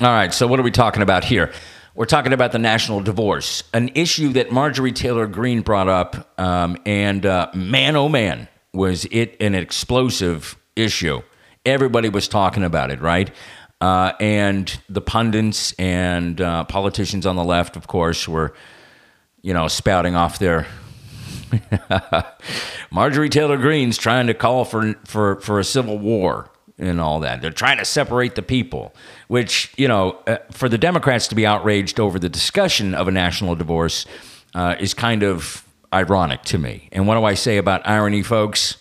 All right, so what are we talking about here? We're talking about the national divorce, an issue that Marjorie Taylor Greene brought up. Um, and uh, man, oh man, was it an explosive issue. Everybody was talking about it, right? Uh, and the pundits and uh, politicians on the left, of course, were, you know, spouting off their. Marjorie Taylor Greene's trying to call for for for a civil war and all that. They're trying to separate the people, which you know, uh, for the Democrats to be outraged over the discussion of a national divorce uh, is kind of ironic to me. And what do I say about irony, folks?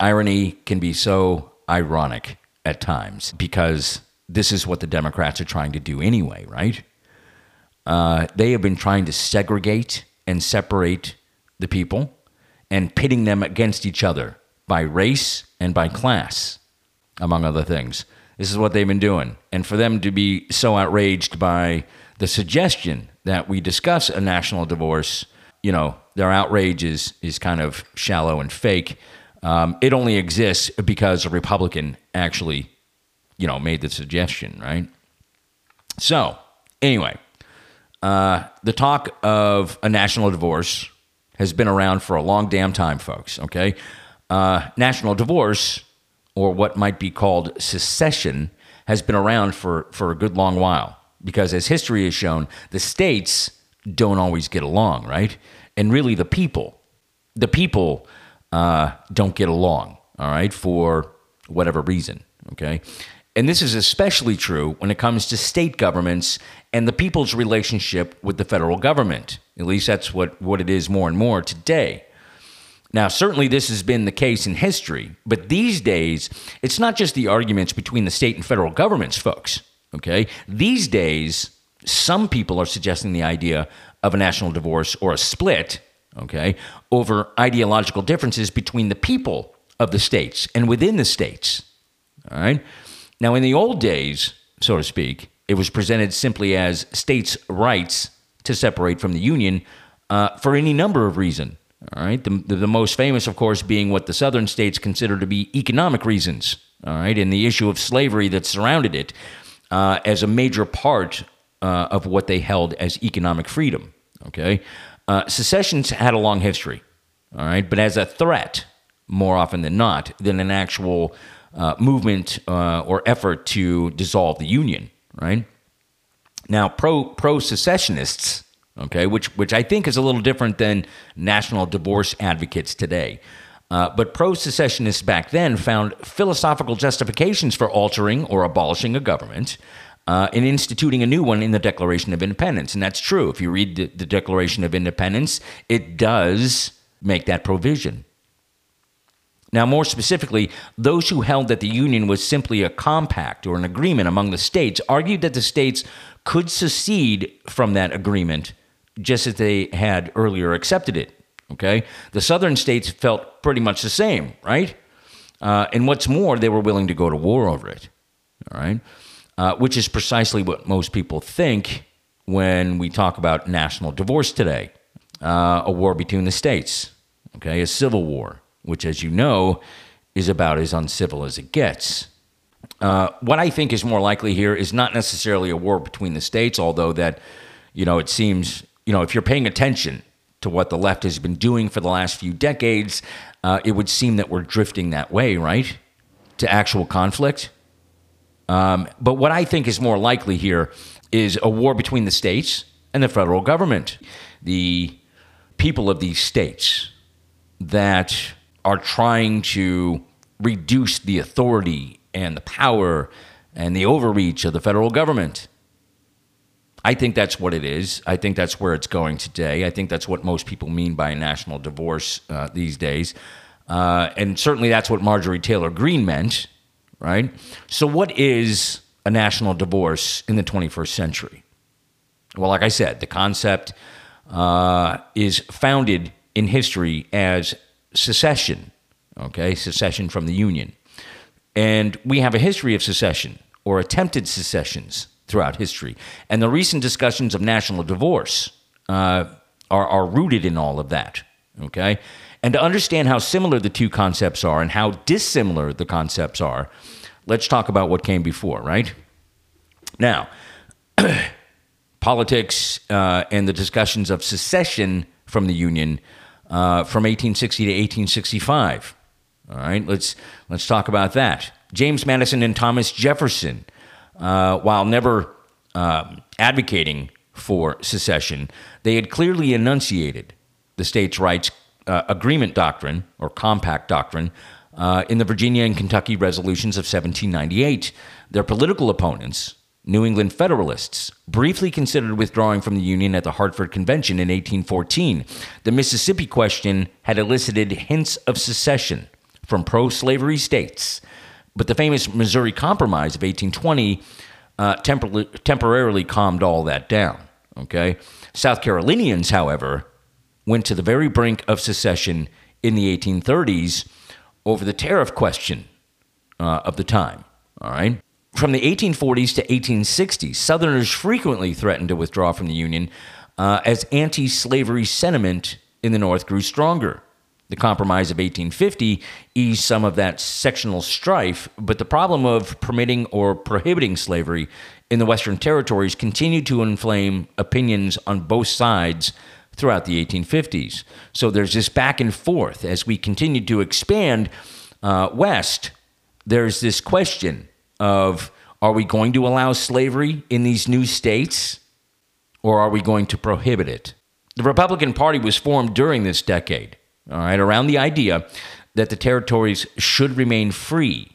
Irony can be so ironic at times because this is what the Democrats are trying to do anyway, right? Uh, they have been trying to segregate and separate the people and pitting them against each other by race and by class, among other things. This is what they've been doing. And for them to be so outraged by the suggestion that we discuss a national divorce, you know, their outrage is, is kind of shallow and fake. Um, it only exists because a Republican actually you know, made the suggestion, right? So, anyway, uh, the talk of a national divorce has been around for a long damn time, folks, okay? Uh, national divorce, or what might be called secession, has been around for, for a good long while because, as history has shown, the states don't always get along, right? And really, the people, the people uh, don't get along, all right, for whatever reason, okay? And this is especially true when it comes to state governments and the people's relationship with the federal government. At least that's what, what it is more and more today. Now, certainly this has been the case in history, but these days, it's not just the arguments between the state and federal governments, folks. Okay? These days, some people are suggesting the idea of a national divorce or a split, okay, over ideological differences between the people of the states and within the states. All right? Now, in the old days, so to speak, it was presented simply as states' rights to separate from the Union uh, for any number of reasons. All right, the, the, the, most famous, of course, being what the southern states consider to be economic reasons. All right, and the issue of slavery that surrounded it uh, as a major part uh, of what they held as economic freedom. Okay, uh, secessions had a long history. All right, but as a threat, more often than not, than an actual uh, movement uh, or effort to dissolve the union, right? Now, pro pro secessionists, okay, which which I think is a little different than national divorce advocates today. Uh, but pro secessionists back then found philosophical justifications for altering or abolishing a government uh, and instituting a new one in the Declaration of Independence. And that's true. If you read the, the Declaration of Independence, it does make that provision. Now, more specifically, those who held that the Union was simply a compact or an agreement among the states argued that the states could secede from that agreement just as they had earlier accepted it. Okay? The southern states felt pretty much the same, right? Uh, and what's more, they were willing to go to war over it. All right? Uh, which is precisely what most people think when we talk about national divorce today uh, a war between the states, okay? A civil war which, as you know, is about as uncivil as it gets. Uh, what I think is more likely here is not necessarily a war between the states, although that, you know, it seems, you know, if you're paying attention to what the left has been doing for the last few decades, uh, it would seem that we're drifting that way, right? To actual conflict. Um, but what I think is more likely here is a war between the states and the federal government. The people of these states that are trying to reduce the authority and the power and the overreach of the federal government. I think that's what it is. I think that's where it's going today. I think that's what most people mean by a national divorce uh, these days. Uh, and certainly that's what Marjorie Taylor Greene meant, right? So, what is a national divorce in the 21st century? Well, like I said, the concept uh, is founded in history as secession, okay, secession from the Union. And we have a history of secession or attempted secessions throughout history. And the recent discussions of national divorce uh, are, are rooted in all of that, okay? And to understand how similar the two concepts are and how dissimilar the concepts are, let's talk about what came before, right? Now, politics uh, and the discussions of secession from the Union uh, from 1860 to 1865. All right, let's let's talk about that. James Madison and Thomas Jefferson, uh, while never um, advocating for secession, they had clearly enunciated the states' rights uh, agreement doctrine or compact doctrine uh, in the Virginia and Kentucky resolutions of 1798. Their political opponents, New England Federalists, briefly considered withdrawing from the Union at the Hartford Convention in 1814. The Mississippi question had elicited hints of secession from pro slavery states, but the famous Missouri Compromise of 1820 uh, tempor- temporarily calmed all that down. Okay? South Carolinians, however, went to the very brink of secession in the 1830s over the tariff question uh, of the time. All right. From the 1840s to 1860s, Southerners frequently threatened to withdraw from the Union uh, as anti slavery sentiment in the North grew stronger. The Compromise of 1850 eased some of that sectional strife, but the problem of permitting or prohibiting slavery in the Western territories continued to inflame opinions on both sides throughout the 1850s. So there's this back and forth as we continue to expand uh, west. There's this question of are we going to allow slavery in these new states or are we going to prohibit it? The Republican Party was formed during this decade, all right, around the idea that the territories should remain free.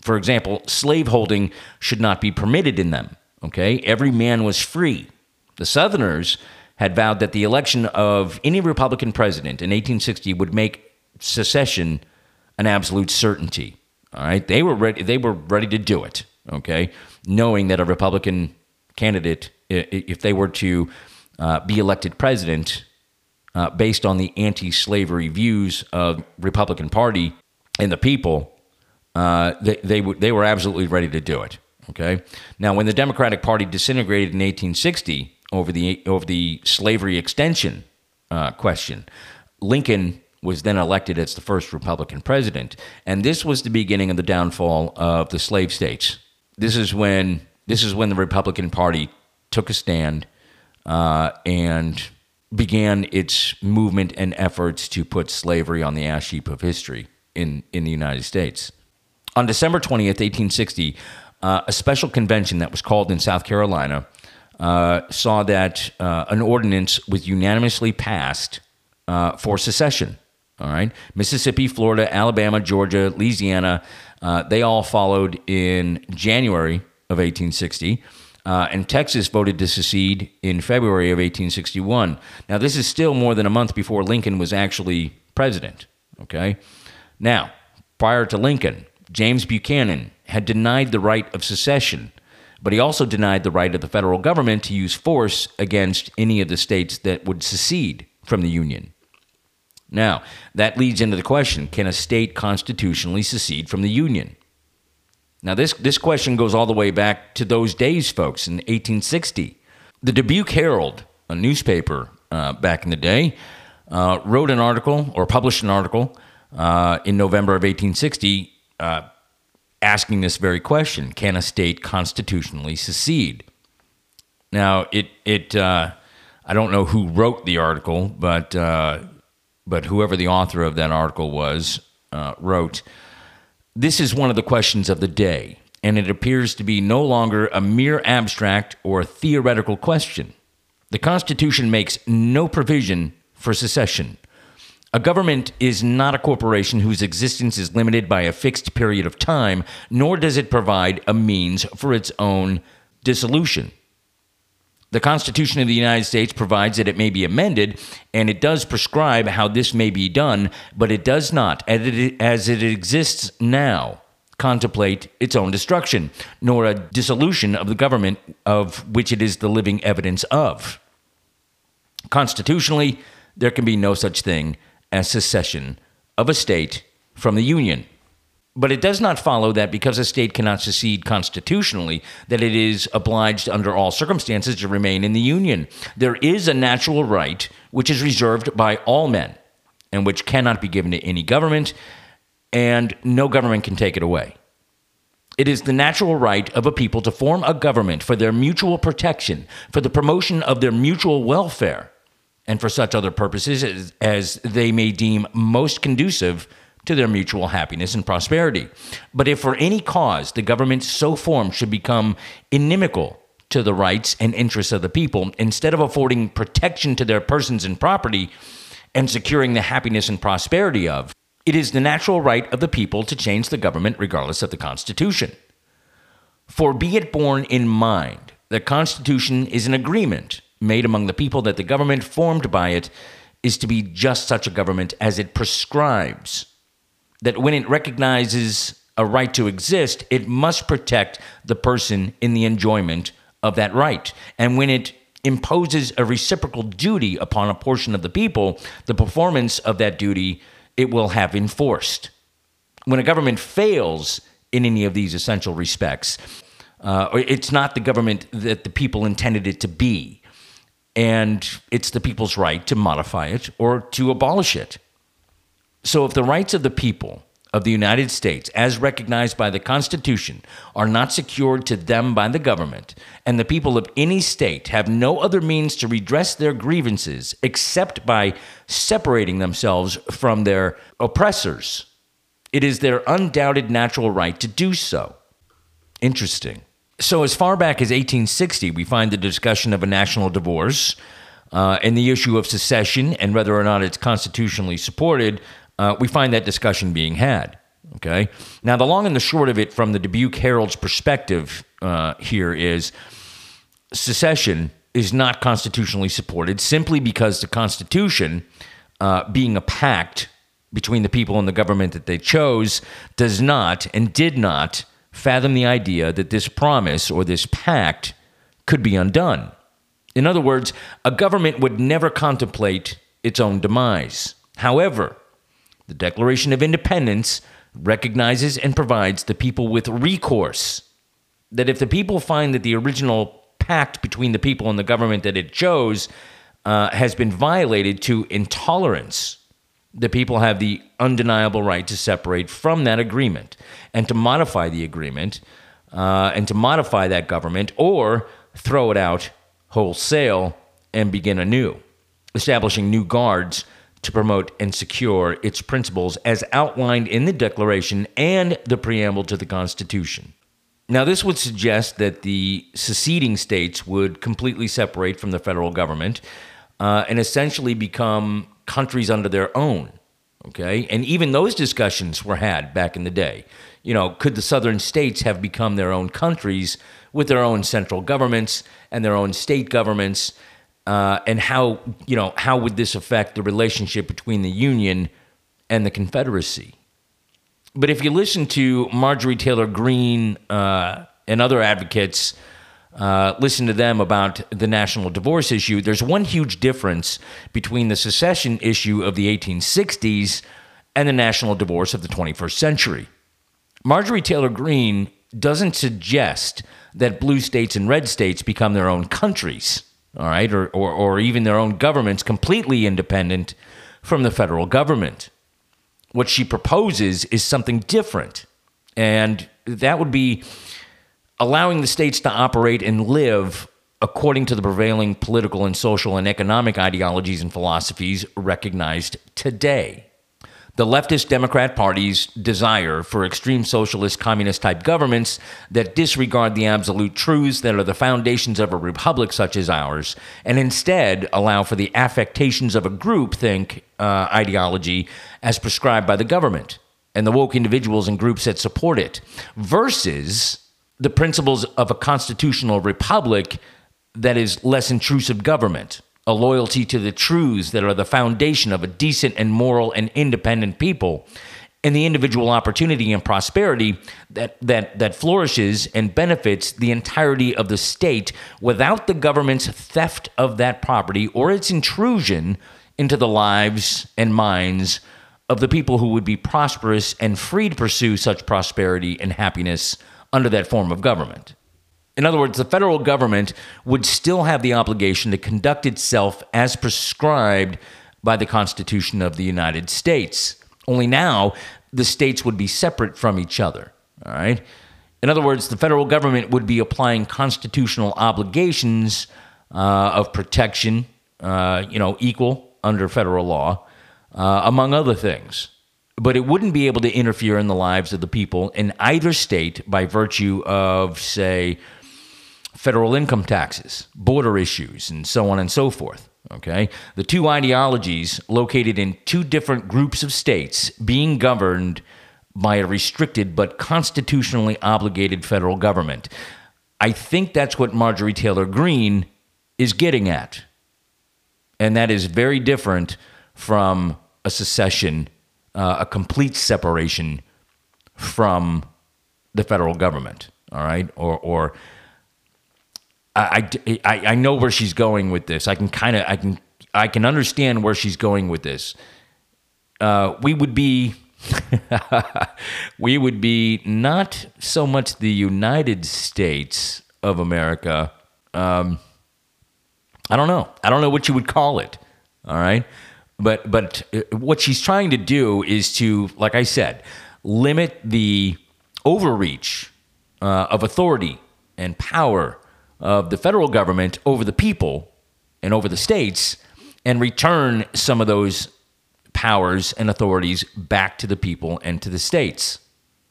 For example, slaveholding should not be permitted in them, okay? Every man was free. The Southerners had vowed that the election of any Republican president in 1860 would make secession an absolute certainty. All right, they were ready. They were ready to do it. Okay, knowing that a Republican candidate, if they were to uh, be elected president, uh, based on the anti-slavery views of Republican Party and the people, uh, they they, w- they were absolutely ready to do it. Okay. Now, when the Democratic Party disintegrated in 1860, over the over the slavery extension uh, question. Lincoln was then elected as the first Republican president, and this was the beginning of the downfall of the slave states. This is when this is when the Republican Party took a stand uh, and began its movement and efforts to put slavery on the ash heap of history in, in the United States. On December 20th, 1860, uh, a special convention that was called in South Carolina uh, saw that uh, an ordinance was unanimously passed uh, for secession. All right, Mississippi, Florida, Alabama, Georgia, Louisiana, uh, they all followed in January of 1860. Uh, and Texas voted to secede in February of 1861. Now, this is still more than a month before Lincoln was actually president. Okay? Now, prior to Lincoln, James Buchanan had denied the right of secession but he also denied the right of the federal government to use force against any of the states that would secede from the Union. Now, that leads into the question can a state constitutionally secede from the Union? Now, this, this question goes all the way back to those days, folks, in 1860. The Dubuque Herald, a newspaper uh, back in the day, uh, wrote an article or published an article uh, in November of 1860 uh, asking this very question Can a state constitutionally secede? Now, it, it uh, I don't know who wrote the article, but, uh, but whoever the author of that article was wrote This is one of the questions of the day, and it appears to be no longer a mere abstract or theoretical question. The Constitution makes no provision for secession. A government is not a corporation whose existence is limited by a fixed period of time, nor does it provide a means for its own dissolution. The Constitution of the United States provides that it may be amended, and it does prescribe how this may be done, but it does not, as it exists now, contemplate its own destruction, nor a dissolution of the government of which it is the living evidence of. Constitutionally, there can be no such thing as secession of a state from the Union. But it does not follow that because a state cannot secede constitutionally, that it is obliged under all circumstances to remain in the Union. There is a natural right which is reserved by all men and which cannot be given to any government, and no government can take it away. It is the natural right of a people to form a government for their mutual protection, for the promotion of their mutual welfare, and for such other purposes as, as they may deem most conducive to their mutual happiness and prosperity. But if for any cause the government so formed should become inimical to the rights and interests of the people, instead of affording protection to their persons and property and securing the happiness and prosperity of, it is the natural right of the people to change the government regardless of the Constitution. For be it borne in mind, the Constitution is an agreement made among the people that the government formed by it is to be just such a government as it prescribes. That when it recognizes a right to exist, it must protect the person in the enjoyment of that right. And when it imposes a reciprocal duty upon a portion of the people, the performance of that duty it will have enforced. When a government fails in any of these essential respects, uh, it's not the government that the people intended it to be. And it's the people's right to modify it or to abolish it. So if the rights of the people of the United States, as recognized by the Constitution, are not secured to them by the government, and the people of any state have no other means to redress their grievances except by separating themselves from their oppressors, it is their undoubted natural right to do so. Interesting. So, as far back as 1860, we find the discussion of a national divorce uh, and the issue of secession and whether or not it's constitutionally supported uh, we find that discussion being had. Okay. Now, the long and the short of it from the Dubuque Herald's perspective uh, here is secession is not constitutionally supported simply because the Constitution, uh, being a pact between the people and the government that they chose, does not and did not fathom the idea that this promise or this pact could be undone. In other words, a government would never contemplate its own demise. However, the Declaration of Independence recognizes and provides the people with recourse. That if the people find that the original pact between the people and the government that it chose uh, has been violated to intolerance, the people have the undeniable right to separate from that agreement and to modify the agreement uh, and to modify that government or throw it out wholesale and begin anew, establishing new guards to promote and secure its principles as outlined in the Declaration and the preamble to the Constitution. Now, this would suggest that the seceding states would completely separate from the federal government uh, and essentially become countries under their own. Okay. And even those discussions were had back in the day. You know, could the southern states have become their own countries with their own central governments and their own state governments? Uh, and how you know how would this affect the relationship between the Union and the Confederacy? But if you listen to Marjorie Taylor Greene uh, and other advocates, uh, listen to them about the national divorce issue. There's one huge difference between the secession issue of the 1860s and the national divorce of the 21st century. Marjorie Taylor Greene doesn't suggest that blue states and red states become their own countries all right, or, or, or even their own governments completely independent from the federal government. What she proposes is something different. And that would be allowing the states to operate and live according to the prevailing political and social and economic ideologies and philosophies recognized today. The leftist Democrat Party's desire for extreme socialist communist type governments that disregard the absolute truths that are the foundations of a republic such as ours, and instead allow for the affectations of a groupthink uh, ideology as prescribed by the government and the woke individuals and groups that support it, versus the principles of a constitutional republic that is less intrusive government a loyalty to the truths that are the foundation of a decent and moral and independent people, and the individual opportunity and prosperity that, that, that flourishes and benefits the entirety of the state without the government's theft of that property or its intrusion into the lives and minds of the people who would be prosperous and free to pursue such prosperity and happiness under that form of government. In other words, the federal government would still have the obligation to conduct itself as prescribed by the Constitution of the United States. Only now, the states would be separate from each other. All right? In other words, the federal government would be applying constitutional obligations uh, of protection, uh, you know, equal under federal law, uh, among other things. But it wouldn't be able to interfere in the lives of the people in either state by virtue of, say, federal income taxes, border issues, and so on and so forth. Okay? The two ideologies located in two different groups of states being governed by a restricted but constitutionally obligated federal government. I think that's what Marjorie Taylor Greene is getting at. And that is very different from a secession, uh, a complete separation from the federal government. All right? Or, or I, I, I know where she's going with this. I can kind of, I can, I can understand where she's going with this. Uh, we would be we would be not so much the United States of America. Um, I don't know. I don't know what you would call it. All right. But, but uh, what she's trying to do is to, like I said, limit the overreach uh, of authority and power of the federal government over the people and over the states and return some of those powers and authorities back to the people and to the states.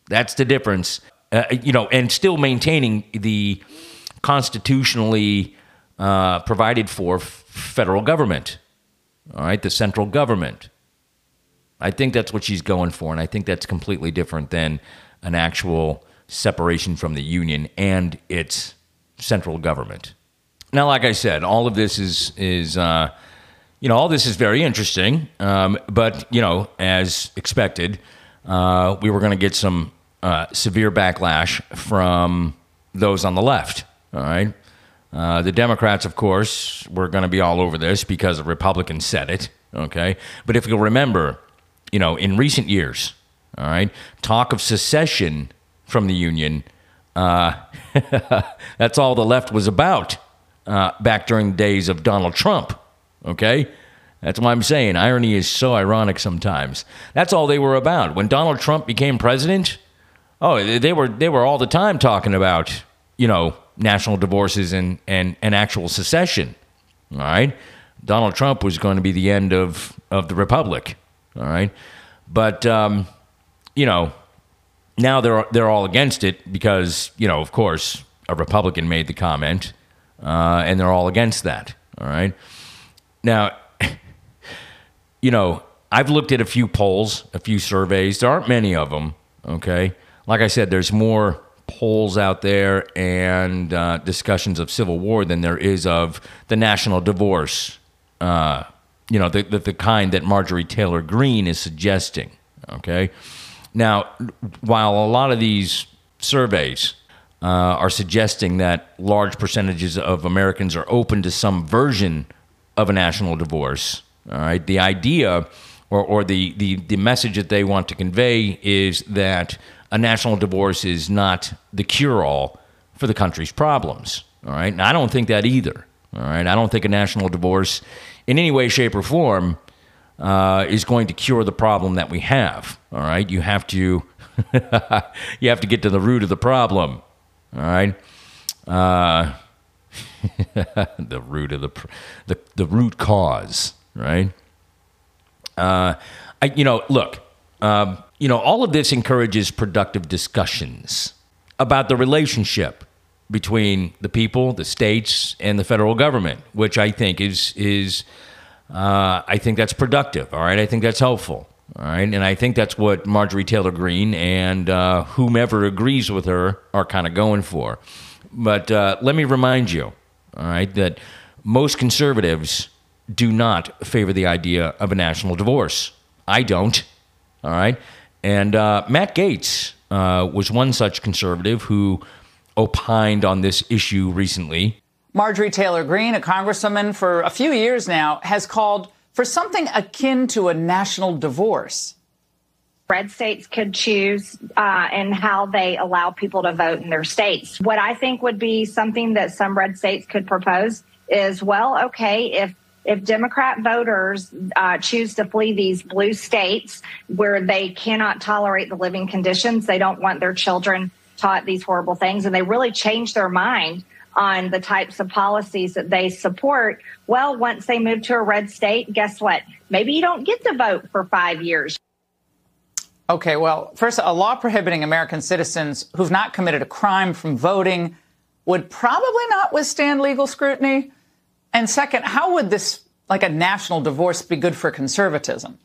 That's the difference. Uh, you know, and still maintaining the constitutionally uh, provided for federal government. All right, the central government. I think that's what she's going for, and I think that's completely different than an actual separation from the union and its central government. Now, like I said, all of this is is uh, you know, all this is very interesting, um, but you know, as expected, uh, we were going to get some uh, severe backlash from those on the left. All right, uh, the Democrats, of course, were going to be all over this because the Republicans said it. Okay, but if you'll remember, you know, in recent years, all right, talk of secession from the union. Uh, that's all the left was about uh, back during the days of Donald Trump. Okay? That's why I'm saying irony is so ironic sometimes. That's all they were about. When Donald Trump became president, oh, they were they were all the time talking about, you know, national divorces and and, and actual secession. All right? Donald Trump was going to be the end of of the republic. All right? But um, you know, now they're they're all against it because, you know, of course, a Republican made the comment, uh, and they're all against that. All right? Now, you know, I've looked at a few polls, a few surveys. There aren't many of them. Okay, like I said, there's more polls out there and uh, discussions of civil war than there is of the national divorce. Uh, you know, the, the, the kind that Marjorie Taylor Greene is suggesting. Okay, now while a lot of these surveys uh, are suggesting that large percentages of Americans are open to some version of a national divorce. All right. The idea or, or the, the, the message that they want to convey is that a national divorce is not the cure all for the country's problems. All right. And I don't think that either. All right. I don't think a national divorce in any way, shape, or form uh, is going to cure the problem that we have. All right. You have to. you have to get to the root of the problem. All right. Uh, the root of the, the the root cause, right? Uh, I, you know, look, um, you know, all of this encourages productive discussions about the relationship between the people, the states, and the federal government, which I think is is uh, I think that's productive. All right, I think that's helpful. All right, and I think that's what Marjorie Taylor Greene and uh, whomever agrees with her are kind of going for. But uh, let me remind you, all right, that most conservatives do not favor the idea of a national divorce. I don't, all right? And uh, Matt Gaetz uh, was one such conservative who opined on this issue recently. Marjorie Taylor Greene, a congresswoman for a few years now, has called for something akin to a national divorce red states could choose uh, and how they allow people to vote in their states. What I think would be something that some red states could propose is, well, okay, if if Democrat voters uh, choose to flee these blue states where they cannot tolerate the living conditions, they don't want their children taught these horrible things and they really change their mind on the types of policies that they support. Well, once they move to a red state, guess what? Maybe you don't get to vote for five years. Okay, well, first, a law prohibiting American citizens who've not committed a crime from voting would probably not withstand legal scrutiny. And second, how would this, like a national divorce, be good for conservatism?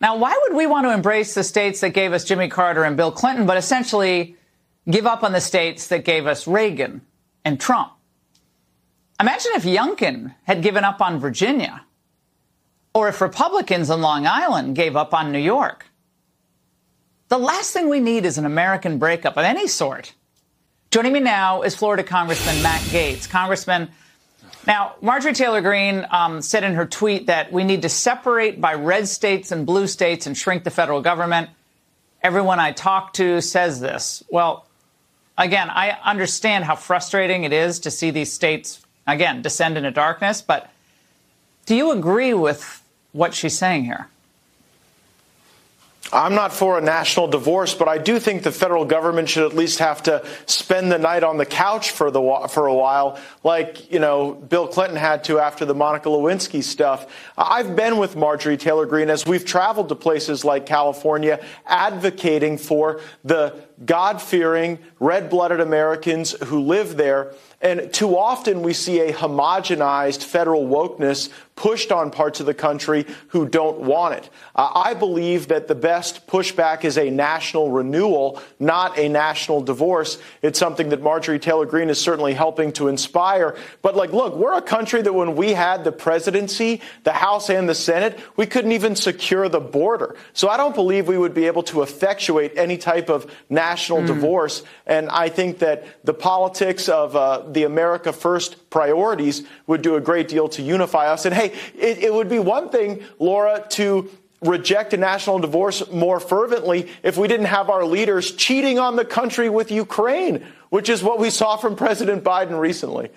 Now, why would we want to embrace the states that gave us Jimmy Carter and Bill Clinton, but essentially give up on the states that gave us Reagan and Trump? Imagine if Youngkin had given up on Virginia, or if Republicans in Long Island gave up on New York. The last thing we need is an American breakup of any sort. Joining me now is Florida Congressman Matt Gaetz. Congressman, now, Marjorie Taylor Greene um, said in her tweet that we need to separate by red states and blue states and shrink the federal government. Everyone I talk to says this. Well, again, I understand how frustrating it is to see these states, again, descend into darkness, but do you agree with what she's saying here? I'm not for a national divorce, but I do think the federal government should at least have to spend the night on the couch for the for a while, like you know Bill Clinton had to after the Monica Lewinsky stuff. I've been with Marjorie Taylor Greene as we've traveled to places like California, advocating for the God-fearing, red-blooded Americans who live there. And too often we see a homogenized federal wokeness pushed on parts of the country who don't want it. Uh, I believe that the best pushback is a national renewal, not a national divorce. It's something that Marjorie Taylor Greene is certainly helping to inspire. But like, look, we're a country that when we had the presidency, the House and the Senate, we couldn't even secure the border. So I don't believe we would be able to effectuate any type of national mm. divorce. And I think that the politics of uh, the America First priorities would do a great deal to unify us. And hey, it, it would be one thing, Laura, to reject a national divorce more fervently if we didn't have our leaders cheating on the country with Ukraine, which is what we saw from President Biden recently.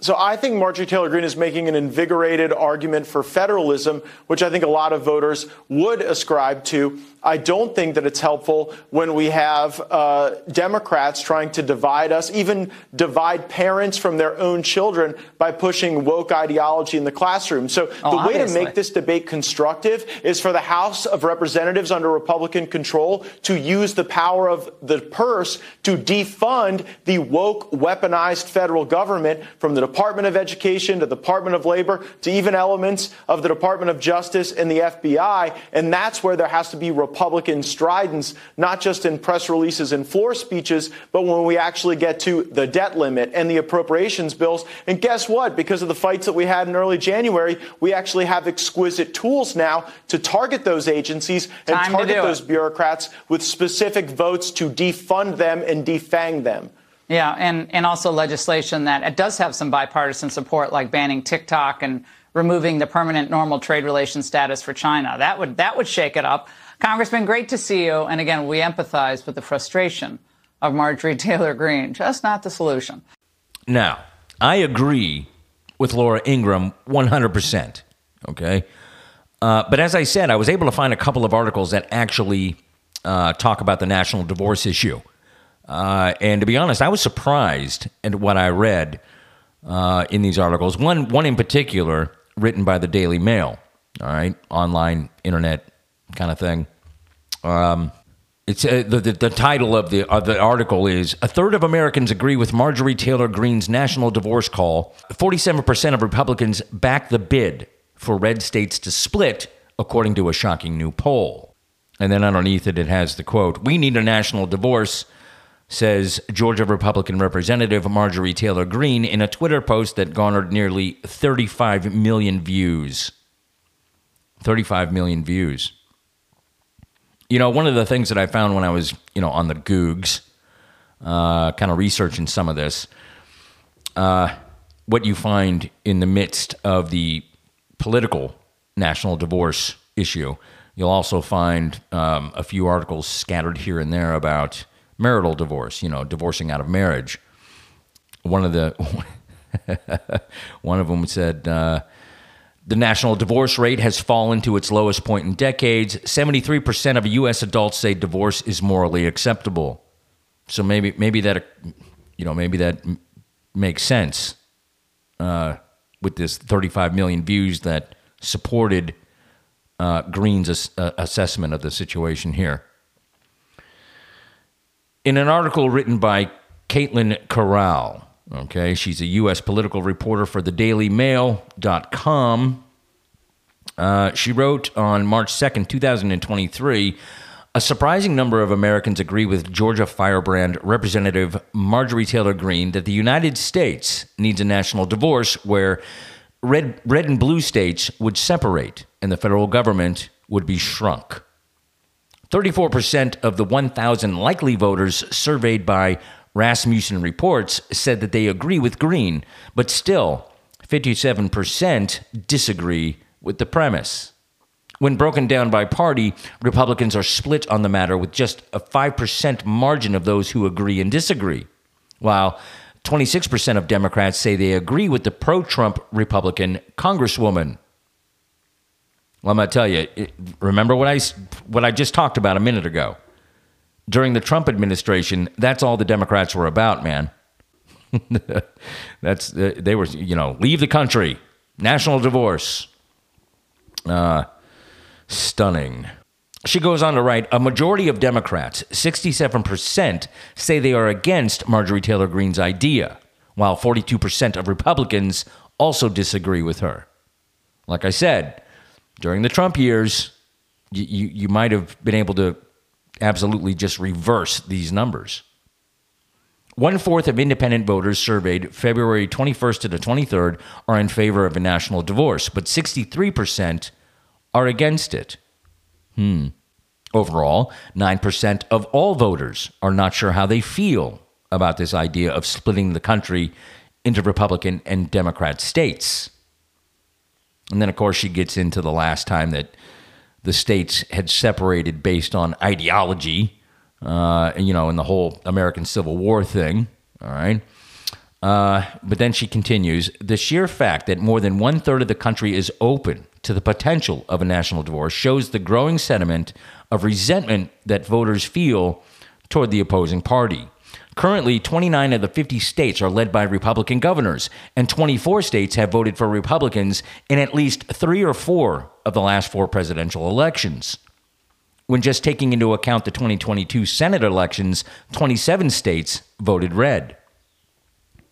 So I think Marjorie Taylor Greene is making an invigorated argument for federalism, which I think a lot of voters would ascribe to. I don't think that it's helpful when we have uh, Democrats trying to divide us, even divide parents from their own children by pushing woke ideology in the classroom. So oh, the way obviously. to make this debate constructive is for the House of Representatives under Republican control to use the power of the purse to defund the woke, weaponized federal government from the Department of Education to the Department of Labor to even elements of the Department of Justice and the FBI. And that's where there has to be Republican stridence, not just in press releases and floor speeches, but when we actually get to the debt limit and the appropriations bills. And guess what? Because of the fights that we had in early January, we actually have exquisite tools now to target those agencies and Time target those it. bureaucrats with specific votes to defund them and defang them. Yeah, and, and also legislation that it does have some bipartisan support, like banning TikTok and removing the permanent normal trade relations status for China. That would that would shake it up. Congressman, great to see you. And again, we empathize with the frustration of Marjorie Taylor Greene. Just not the solution. Now, I agree with Laura Ingraham 100%. Okay. Uh, but as I said, I was able to find a couple of articles that actually uh, talk about the national divorce issue. Uh, and to be honest, I was surprised at what I read uh, in these articles. One, one in particular, written by the Daily Mail, all right, online internet kind of thing. Um, it's uh, the, the, the title of the of the article is a third of Americans agree with Marjorie Taylor Greene's national divorce call. Forty seven percent of Republicans back the bid for red states to split, according to a shocking new poll. And then underneath it, it has the quote: "We need a national divorce." Says Georgia Republican Representative Marjorie Taylor Greene in a Twitter post that garnered nearly 35 million views. 35 million views. You know, one of the things that I found when I was, you know, on the Googs, uh, kind of researching some of this, uh, what you find in the midst of the political national divorce issue, you'll also find um, a few articles scattered here and there about marital divorce, you know, divorcing out of marriage. One of the one of them said, uh, the national divorce rate has fallen to its lowest point in decades. 73% of U.S. adults say divorce is morally acceptable. So maybe maybe that you know maybe that makes sense uh, with this 35 million views that supported uh, Greene's uh, assessment of the situation here. In an article written by Katelyn Caralle, okay, she's a U.S. political reporter for the DailyMail.com. Uh, she wrote on March 2nd, 2023 a surprising number of Americans agree with Georgia Firebrand Representative Marjorie Taylor Greene that the United States needs a national divorce where red, red and blue states would separate and the federal government would be shrunk. 34% of the 1,000 likely voters surveyed by Rasmussen Reports said that they agree with Greene, but still, 57% disagree with the premise. When broken down by party, Republicans are split on the matter with just a 5% margin of those who agree and disagree, while 26% of Democrats say they agree with the pro Trump Republican Congresswoman. Well, I'm going to tell you, remember what I, what I just talked about a minute ago? During the Trump administration, that's all the Democrats were about, man. that's uh, they were, you know, leave the country, national divorce. Uh, stunning. She goes on to write A majority of Democrats, 67%, say they are against Marjorie Taylor Greene's idea, while 42% of Republicans also disagree with her. Like I said, during the Trump years, you, you, you might have been able to absolutely just reverse these numbers. One fourth of independent voters surveyed February 21st to the 23rd are in favor of a national divorce, but 63% are against it. Hmm. Overall, 9% of all voters are not sure how they feel about this idea of splitting the country into Republican and Democrat states. And then, of course, she gets into the last time that the states had separated based on ideology, uh, you know, in the whole American Civil War thing. All right. Uh, but then she continues the sheer fact that more than one third of the country is open to the potential of a national divorce shows the growing sentiment of resentment that voters feel toward the opposing party. Currently, 29 of the 50 states are led by Republican governors, and 24 states have voted for Republicans in at least three or four of the last four presidential elections. When just taking into account the 2022 Senate elections, 27 states voted red.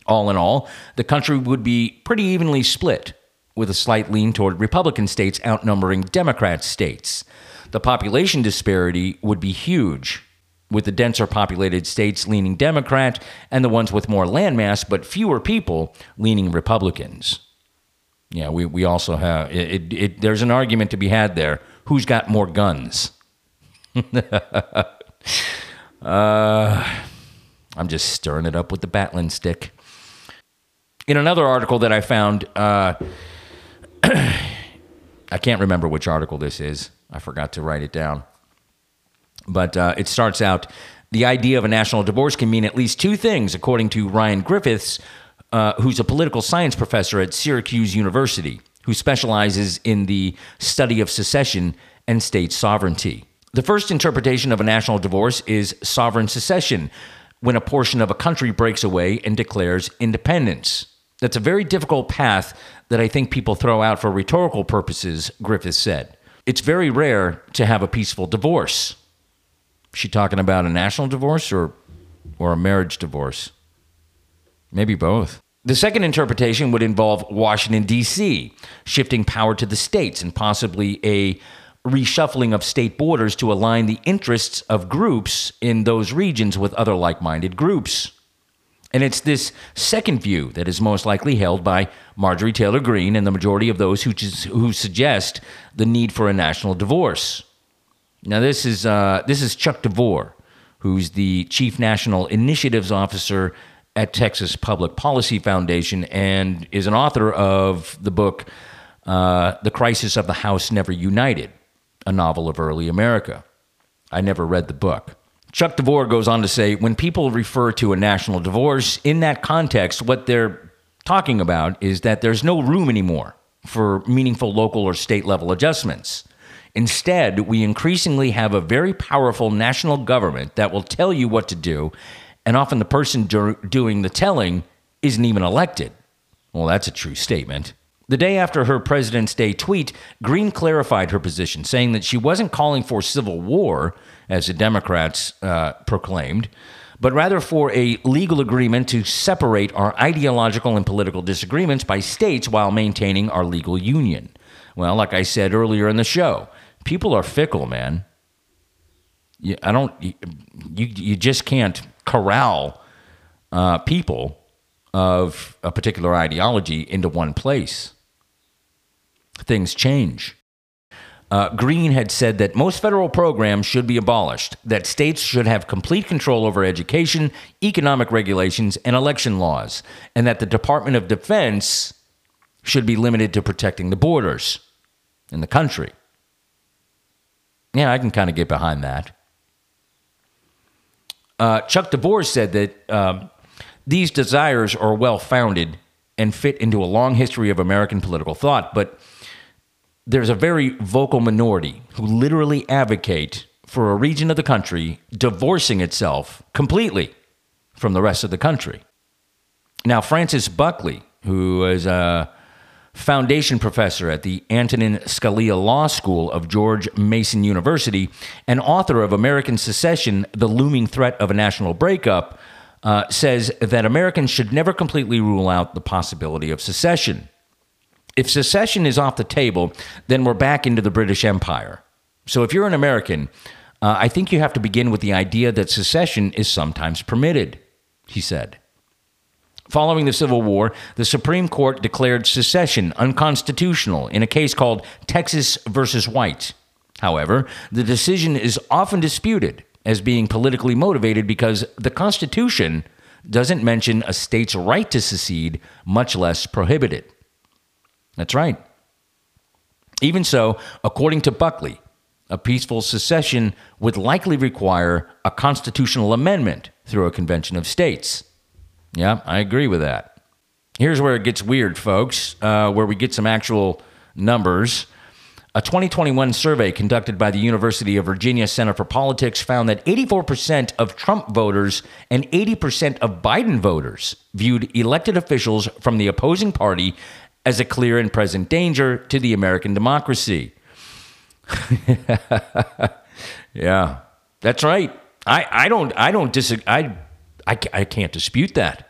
All in all, the country would be pretty evenly split, with a slight lean toward Republican states outnumbering Democrat states. The population disparity would be huge, with the denser populated states leaning Democrat and the ones with more landmass but fewer people leaning Republicans. Yeah, we, we also have, it, it, it, there's an argument to be had there. Who's got more guns? uh, I'm just stirring it up with the Batlin stick. In another article that I found, uh, I can't remember which article this is. I forgot to write it down. But uh, it starts out the idea of a national divorce can mean at least two things, according to Ryan Griffiths, uh, who's a political science professor at Syracuse University, who specializes in the study of secession and state sovereignty. The first interpretation of a national divorce is sovereign secession, when a portion of a country breaks away and declares independence. That's a very difficult path that I think people throw out for rhetorical purposes, Griffiths said. It's very rare to have a peaceful divorce. She talking about a national divorce or, or a marriage divorce? Maybe both. The second interpretation would involve Washington, D.C., shifting power to the states and possibly a reshuffling of state borders to align the interests of groups in those regions with other like minded groups. And it's this second view that is most likely held by Marjorie Taylor Greene and the majority of those who, who suggest the need for a national divorce. Now, this is, uh, this is Chuck DeVore, who's the Chief National Initiatives Officer at Texas Public Policy Foundation and is an author of the book uh, The Crisis of the House Never United, a novel of early America. I never read the book. Chuck DeVore goes on to say when people refer to a national divorce in that context, what they're talking about is that there's no room anymore for meaningful local or state level adjustments. Instead, we increasingly have a very powerful national government that will tell you what to do and often the person do- doing the telling isn't even elected. Well, that's a true statement. The day after her President's Day tweet, Greene clarified her position, saying that she wasn't calling for civil war, as the Democrats uh, proclaimed, but rather for a legal agreement to separate our ideological and political disagreements by states while maintaining our legal union. Well, like I said earlier in the show, people are fickle, man. You, I don't. You, you just can't corral uh, people of a particular ideology into one place. Things change. Uh, Greene had said that most federal programs should be abolished, that states should have complete control over education, economic regulations, and election laws, and that the Department of Defense should be limited to protecting the borders in the country. Yeah, I can kind of get behind that. Uh, Chuck DeVore said that um, these desires are well founded and fit into a long history of American political thought, but there's a very vocal minority who literally advocate for a region of the country divorcing itself completely from the rest of the country. Now, Francis Buckley, who is a foundation professor at the Antonin Scalia Law School of George Mason University and author of American Secession The Looming Threat of a National Breakup, uh, says that Americans should never completely rule out the possibility of secession. If secession is off the table, then we're back into the British Empire. So if you're an American, uh, I think you have to begin with the idea that secession is sometimes permitted, he said. Following the Civil War, the Supreme Court declared secession unconstitutional in a case called Texas versus White. However, the decision is often disputed as being politically motivated because the Constitution doesn't mention a state's right to secede, much less prohibit it. That's right. Even so, according to Buckley, a peaceful secession would likely require a constitutional amendment through a convention of states. Yeah, I agree with that. Here's where it gets weird, folks, uh, where we get some actual numbers. A 2021 survey conducted by the University of Virginia Center for Politics found that 84% of Trump voters and 80% of Biden voters viewed elected officials from the opposing party as a clear and present danger to the American democracy. yeah, that's right. I, I don't I don't disagree. I, I can't dispute that.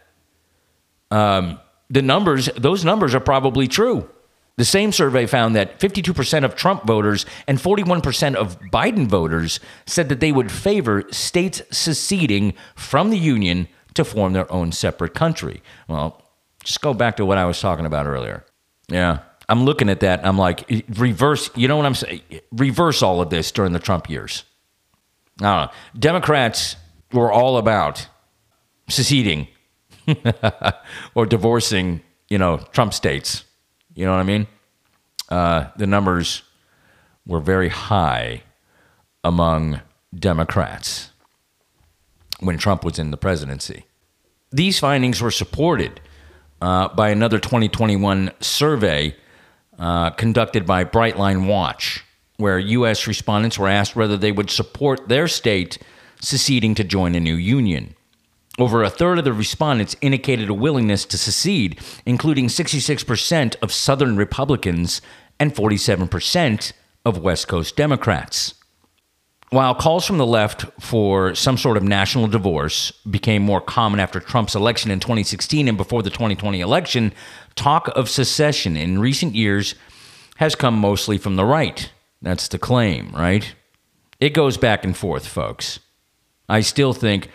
Um, the numbers, those numbers are probably true. The same survey found that 52% of Trump voters and 41% of Biden voters said that they would favor states seceding from the Union to form their own separate country. Well, just go back to what I was talking about earlier. Yeah. I'm looking at that. I'm like, reverse, you know what I'm saying? Reverse all of this during the Trump years. I don't know. Democrats were all about seceding or divorcing, you know, Trump states. You know what I mean? Uh, the numbers were very high among Democrats when Trump was in the presidency. These findings were supported uh, by another 2021 survey uh, conducted by Brightline Watch, where U.S. respondents were asked whether they would support their state seceding to join a new union. Over a third of the respondents indicated a willingness to secede, including 66% of Southern Republicans and 47% of West Coast Democrats. While calls from the left for some sort of national divorce became more common after Trump's election in 2016 and before the 2020 election, talk of secession in recent years has come mostly from the right. That's the claim, right? It goes back and forth, folks. I still think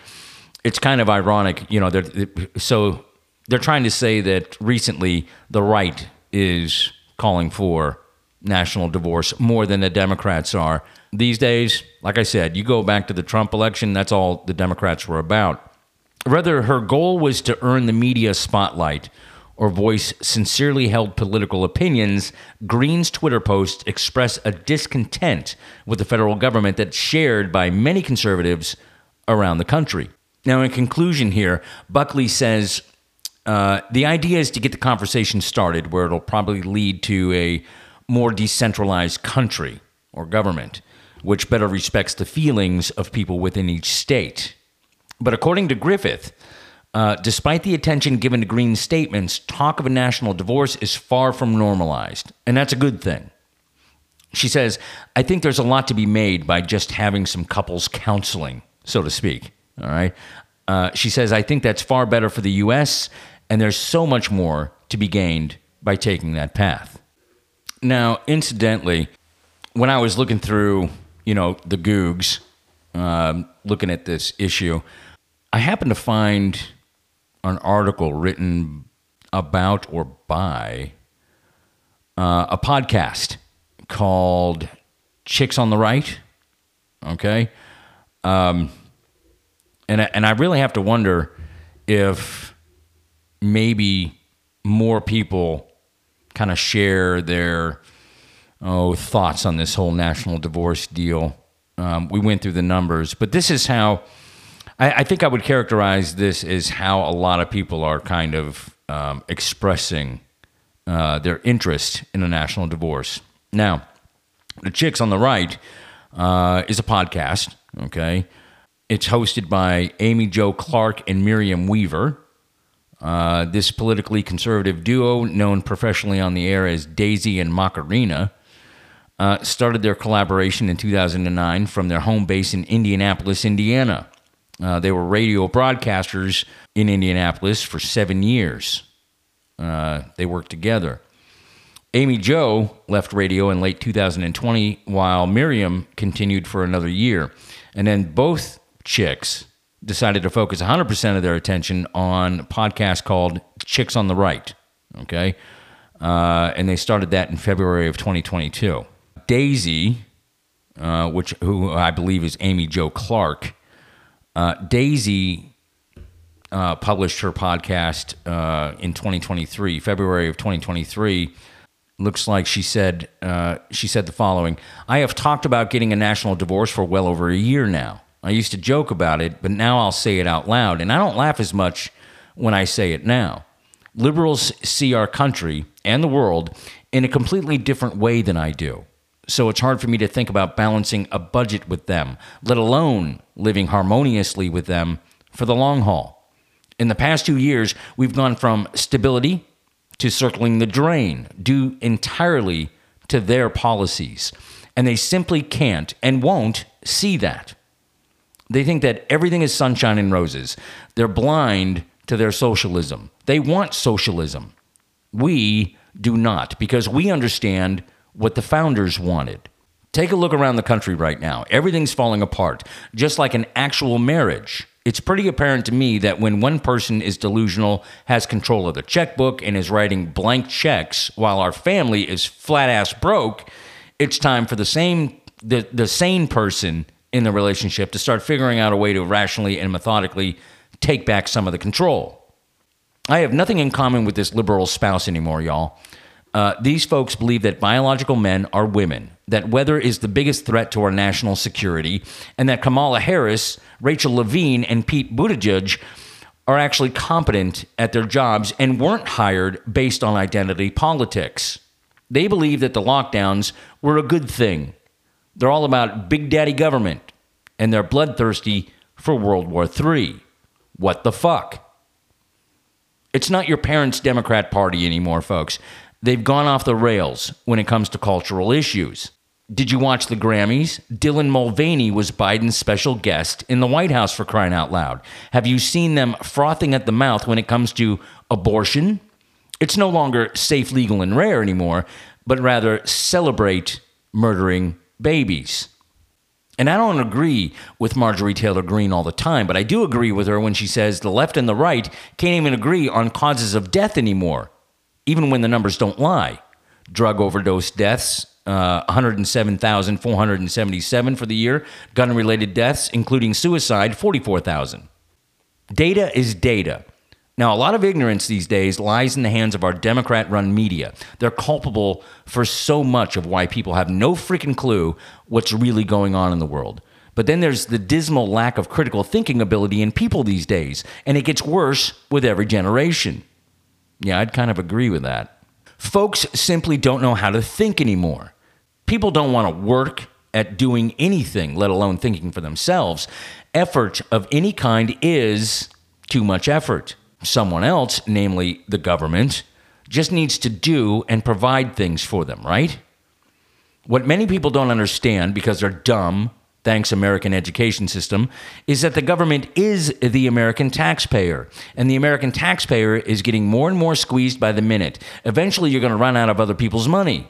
it's kind of ironic, you know. They're, so they're trying to say that recently the right is calling for national divorce more than the Democrats are. These days, like I said, you go back to the Trump election, that's all the Democrats were about. Rather, her goal was to earn the media spotlight or voice sincerely held political opinions, Greene's Twitter posts express a discontent with the federal government that's shared by many conservatives around the country. Now, in conclusion, here, Buckley says uh, the idea is to get the conversation started where it'll probably lead to a more decentralized country or government, which better respects the feelings of people within each state. But according to Griffith, uh, despite the attention given to Greene's statements, talk of a national divorce is far from normalized, and that's a good thing. She says, I think there's a lot to be made by just having some couples counseling, so to speak. All right. Uh, she says, I think that's far better for the U.S., and there's so much more to be gained by taking that path. Now, incidentally, when I was looking through, you know, the Googs, um, looking at this issue, I happened to find an article written about or by uh, a podcast called Chicks on the Right. Okay. Um, and, and I really have to wonder if maybe more people kind of share their oh thoughts on this whole national divorce deal. Um, we went through the numbers, but this is how I, I, think I would characterize this as how a lot of people are kind of um, expressing uh, their interest in a national divorce. Now, the Chicks on the Right uh, is a podcast. Okay, it's hosted by Amy Jo Clark and Miriam Weaver. Uh, this politically conservative duo, known professionally on the air as Daisy and Mockarena, uh, started their collaboration in 2009 from their home base in Indianapolis, Indiana. Uh, they were radio broadcasters in Indianapolis for seven years. Uh, they worked together. Amy Jo left radio in late 2020, while Miriam continued for another year. And then both chicks decided to focus 100% of their attention on podcast called Chicks on the Right. Okay. Uh, and they started that in February of 2022. Daisy, uh, which who I believe is Amy Jo Clark, uh, Daisy uh, published her podcast uh, in 2023, February of 2023 looks like she said uh, she said the following i have talked about getting a national divorce for well over a year now i used to joke about it but now i'll say it out loud and i don't laugh as much when i say it now liberals see our country and the world in a completely different way than i do so it's hard for me to think about balancing a budget with them let alone living harmoniously with them for the long haul in the past two years we've gone from stability to circling the drain due entirely to their policies. And they simply can't and won't see that. They think that everything is sunshine and roses. They're blind to their socialism. They want socialism. We do not, because we understand what the founders wanted. Take a look around the country right now. Everything's falling apart, just like an actual marriage. It's pretty apparent to me that when one person is delusional, has control of the checkbook, and is writing blank checks while our family is flat ass broke, it's time for the same the, the sane person in the relationship to start figuring out a way to rationally and methodically take back some of the control. I have nothing in common with this liberal spouse anymore, y'all. Uh, these folks believe that biological men are women, that weather is the biggest threat to our national security, and that Kamala Harris, Rachel Levine, and Pete Buttigieg are actually competent at their jobs and weren't hired based on identity politics. They believe that the lockdowns were a good thing. They're all about big daddy government, and they're bloodthirsty for World War III. What the fuck? It's not your parents' Democrat Party anymore, folks. They've gone off the rails when it comes to cultural issues. Did you watch the Grammys? Dylan Mulvaney was Biden's special guest in the White House for crying out loud. Have you seen them frothing at the mouth when it comes to abortion? It's no longer safe, legal, and rare anymore, but rather celebrate murdering babies. And I don't agree with Marjorie Taylor Greene all the time, but I do agree with her when she says the left and the right can't even agree on causes of death anymore even when the numbers don't lie. Drug overdose deaths, uh, 107,477 for the year. Gun related deaths, including suicide, 44,000. Data is data. Now, a lot of ignorance these days lies in the hands of our Democrat run media. They're culpable for so much of why people have no freaking clue what's really going on in the world. But then there's the dismal lack of critical thinking ability in people these days, and it gets worse with every generation. Yeah, I'd kind of agree with that. Folks simply don't know how to think anymore. People don't want to work at doing anything, let alone thinking for themselves. effort of any kind is too much effort. Someone else, namely the government, just needs to do and provide things for them, right? What many people don't understand because they're dumb, thanks American education system, is that the government is the American taxpayer, and the American taxpayer is getting more and more squeezed by the minute. Eventually, you're going to run out of other people's money.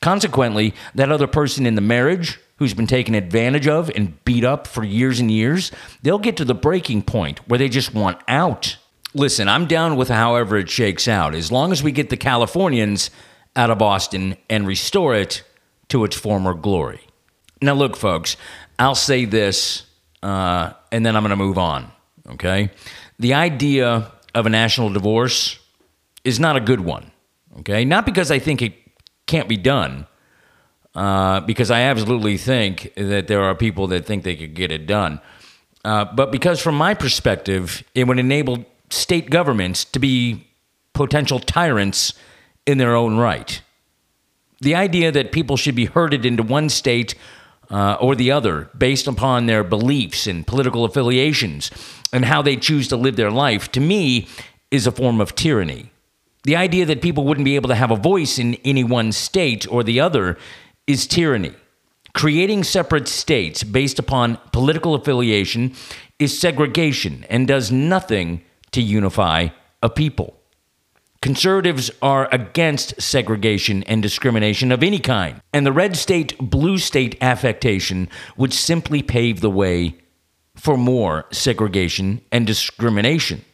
Consequently, that other person in the marriage who's been taken advantage of and beat up for years and years, they'll get to the breaking point where they just want out. Listen, I'm down with however it shakes out, as long as we get the Californians out of Austin and restore it to its former glory. Now, look, folks, I'll say this, uh, and then I'm going to move on. Okay, the idea of a national divorce is not a good one. Okay, not because I think it can't be done, uh, because I absolutely think that there are people that think they could get it done. Uh, but because, from my perspective, it would enable state governments to be potential tyrants in their own right. The idea that people should be herded into one state uh, or the other based upon their beliefs and political affiliations and how they choose to live their life, to me, is a form of tyranny. The idea that people wouldn't be able to have a voice in any one state or the other is tyranny. Creating separate states based upon political affiliation is segregation and does nothing to unify a people. Conservatives are against segregation and discrimination of any kind, and the red state blue state affectation would simply pave the way for more segregation and discrimination.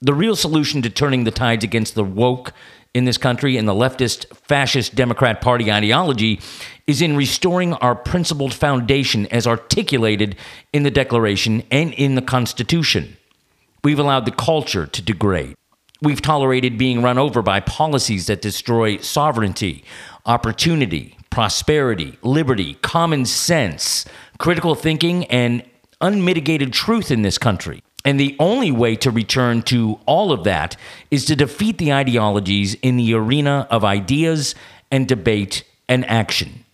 The real solution to turning the tides against the woke in this country and the leftist fascist Democrat Party ideology is in restoring our principled foundation as articulated in the Declaration and in the Constitution. We've allowed the culture to degrade. We've tolerated being run over by policies that destroy sovereignty, opportunity, prosperity, liberty, common sense, critical thinking, and unmitigated truth in this country. And the only way to return to all of that is to defeat the ideologies in the arena of ideas and debate and action.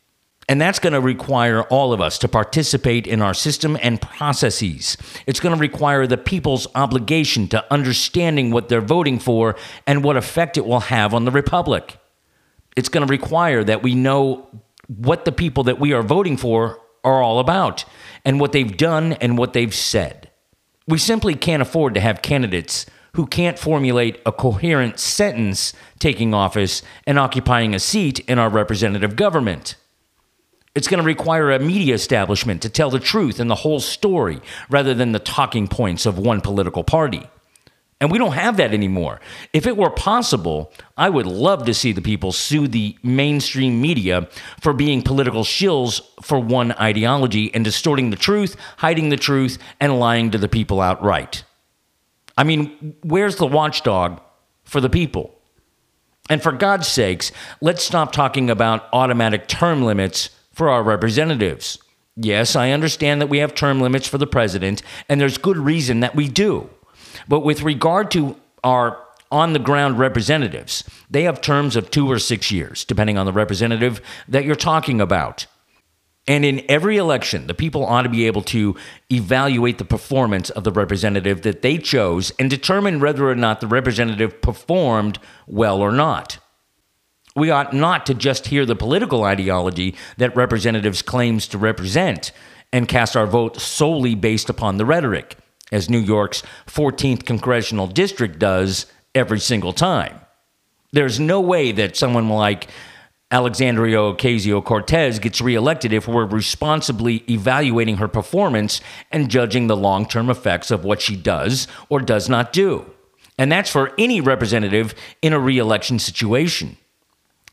And that's going to require all of us to participate in our system and processes. It's going to require the people's obligation to understanding what they're voting for and what effect it will have on the republic. It's going to require that we know what the people that we are voting for are all about and what they've done and what they've said. We simply can't afford to have candidates who can't formulate a coherent sentence taking office and occupying a seat in our representative government. It's going to require a media establishment to tell the truth and the whole story rather than the talking points of one political party. And we don't have that anymore. If it were possible, I would love to see the people sue the mainstream media for being political shills for one ideology and distorting the truth, hiding the truth, and lying to the people outright. I mean, where's the watchdog for the people? And for God's sakes, let's stop talking about automatic term limits for our representatives. Yes, I understand that we have term limits for the president, and there's good reason that we do. But with regard to our on the ground representatives, they have terms of two or six years, depending on the representative that you're talking about. And in every election, the people ought to be able to evaluate the performance of the representative that they chose and determine whether or not the representative performed well or not. We ought not to just hear the political ideology that representatives claims to represent and cast our vote solely based upon the rhetoric, as New York's 14th congressional district does every single time. There's no way that someone like Alexandria Ocasio Cortez gets reelected if we're responsibly evaluating her performance and judging the long term effects of what she does or does not do. And that's for any representative in a reelection situation.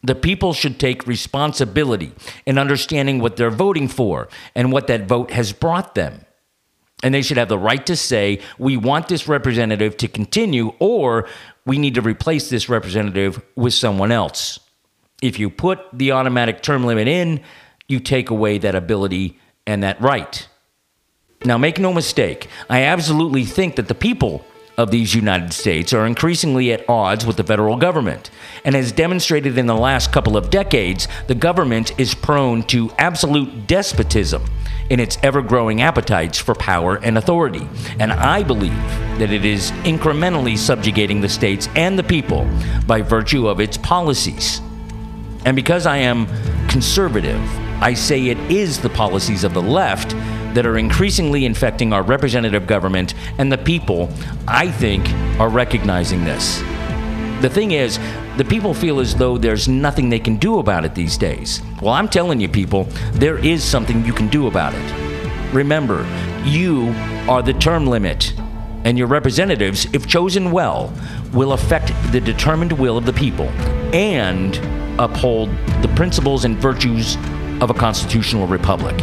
The people should take responsibility in understanding what they're voting for and what that vote has brought them. And they should have the right to say, we want this representative to continue, or we need to replace this representative with someone else. If you put the automatic term limit in, you take away that ability and that right. Now, make no mistake, I absolutely think that the people of these United States are increasingly at odds with the federal government. And as demonstrated in the last couple of decades, the government is prone to absolute despotism in its ever growing appetites for power and authority. And I believe that it is incrementally subjugating the states and the people by virtue of its policies. And because I am conservative, I say it is the policies of the left that are increasingly infecting our representative government, and the people, I think, are recognizing this. The thing is, the people feel as though there's nothing they can do about it these days. Well, I'm telling you, people, there is something you can do about it. Remember, you are the term limit, and your representatives, if chosen well, will affect the determined will of the people and uphold the principles and virtues of a constitutional republic.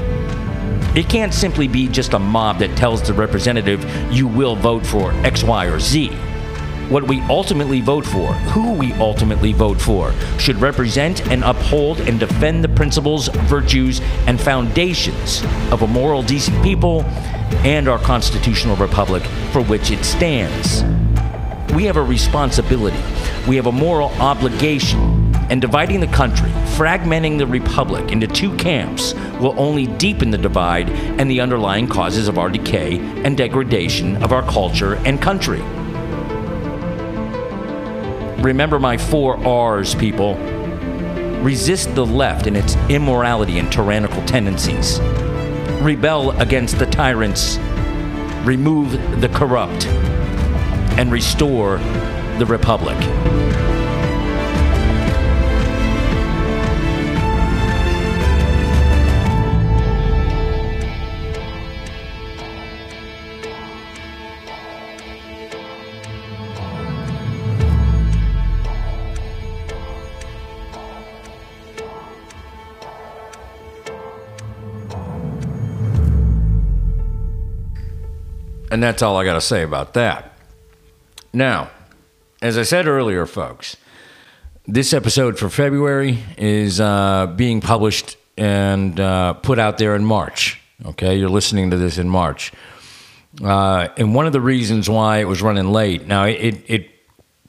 It can't simply be just a mob that tells the representative you will vote for X, Y, or Z. What we ultimately vote for, who we ultimately vote for, should represent and uphold and defend the principles, virtues, and foundations of a moral, decent people and our constitutional republic for which it stands. We have a responsibility, we have a moral obligation and dividing the country, fragmenting the republic into two camps, will only deepen the divide and the underlying causes of our decay and degradation of our culture and country. Remember my four R's, people. Resist the left in its immorality and tyrannical tendencies. Rebel against the tyrants. Remove the corrupt. And restore the republic. And that's all I got to say about that. Now, as I said earlier, folks, this episode for February is uh, being published and uh, put out there in March. Okay, you're listening to this in March. Uh, and one of the reasons why it was running late, now it, it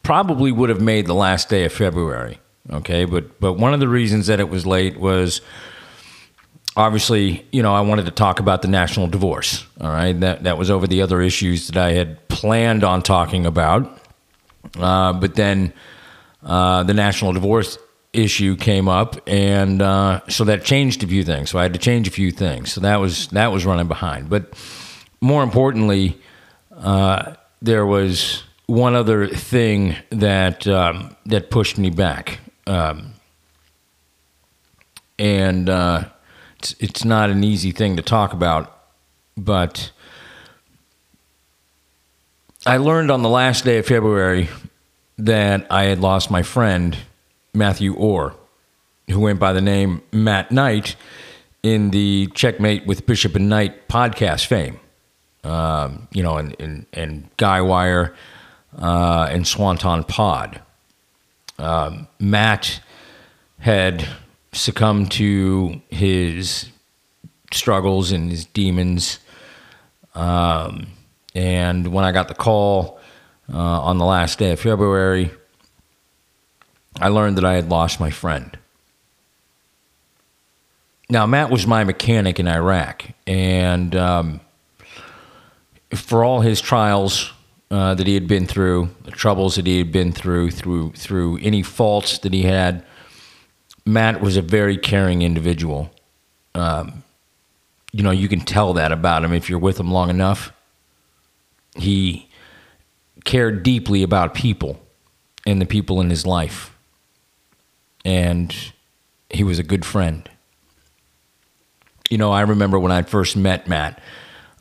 probably would have made the last day of February. Okay, but but one of the reasons that it was late was obviously, you know, I wanted to talk about the national divorce. All right, that that was over the other issues that I had planned on talking about, uh, but then uh, the national divorce issue came up, and uh, so that changed a few things. So I had to change a few things. So that was that was running behind. But more importantly, uh, there was one other thing that um, that pushed me back. Um, and uh, it's, it's not an easy thing to talk about, but I learned on the last day of February that I had lost my friend, Matthew Orr, who went by the name Matt Knight in the Checkmate with Bishop and Knight podcast fame. Um, you know, and, and, and Guywire uh, and Swanton Pod. Um, Matt had succumb to his struggles and his demons. Um, and when I got the call uh, on the last day of February, I learned that I had lost my friend. Now, Matt was my mechanic in Iraq, and um, for all his trials uh, that he had been through, the troubles that he had been through, through through any faults that he had, Matt was a very caring individual. Um, you know, you can tell that about him if you're with him long enough. He cared deeply about people and the people in his life. And he was a good friend. You know, I remember when I first met Matt,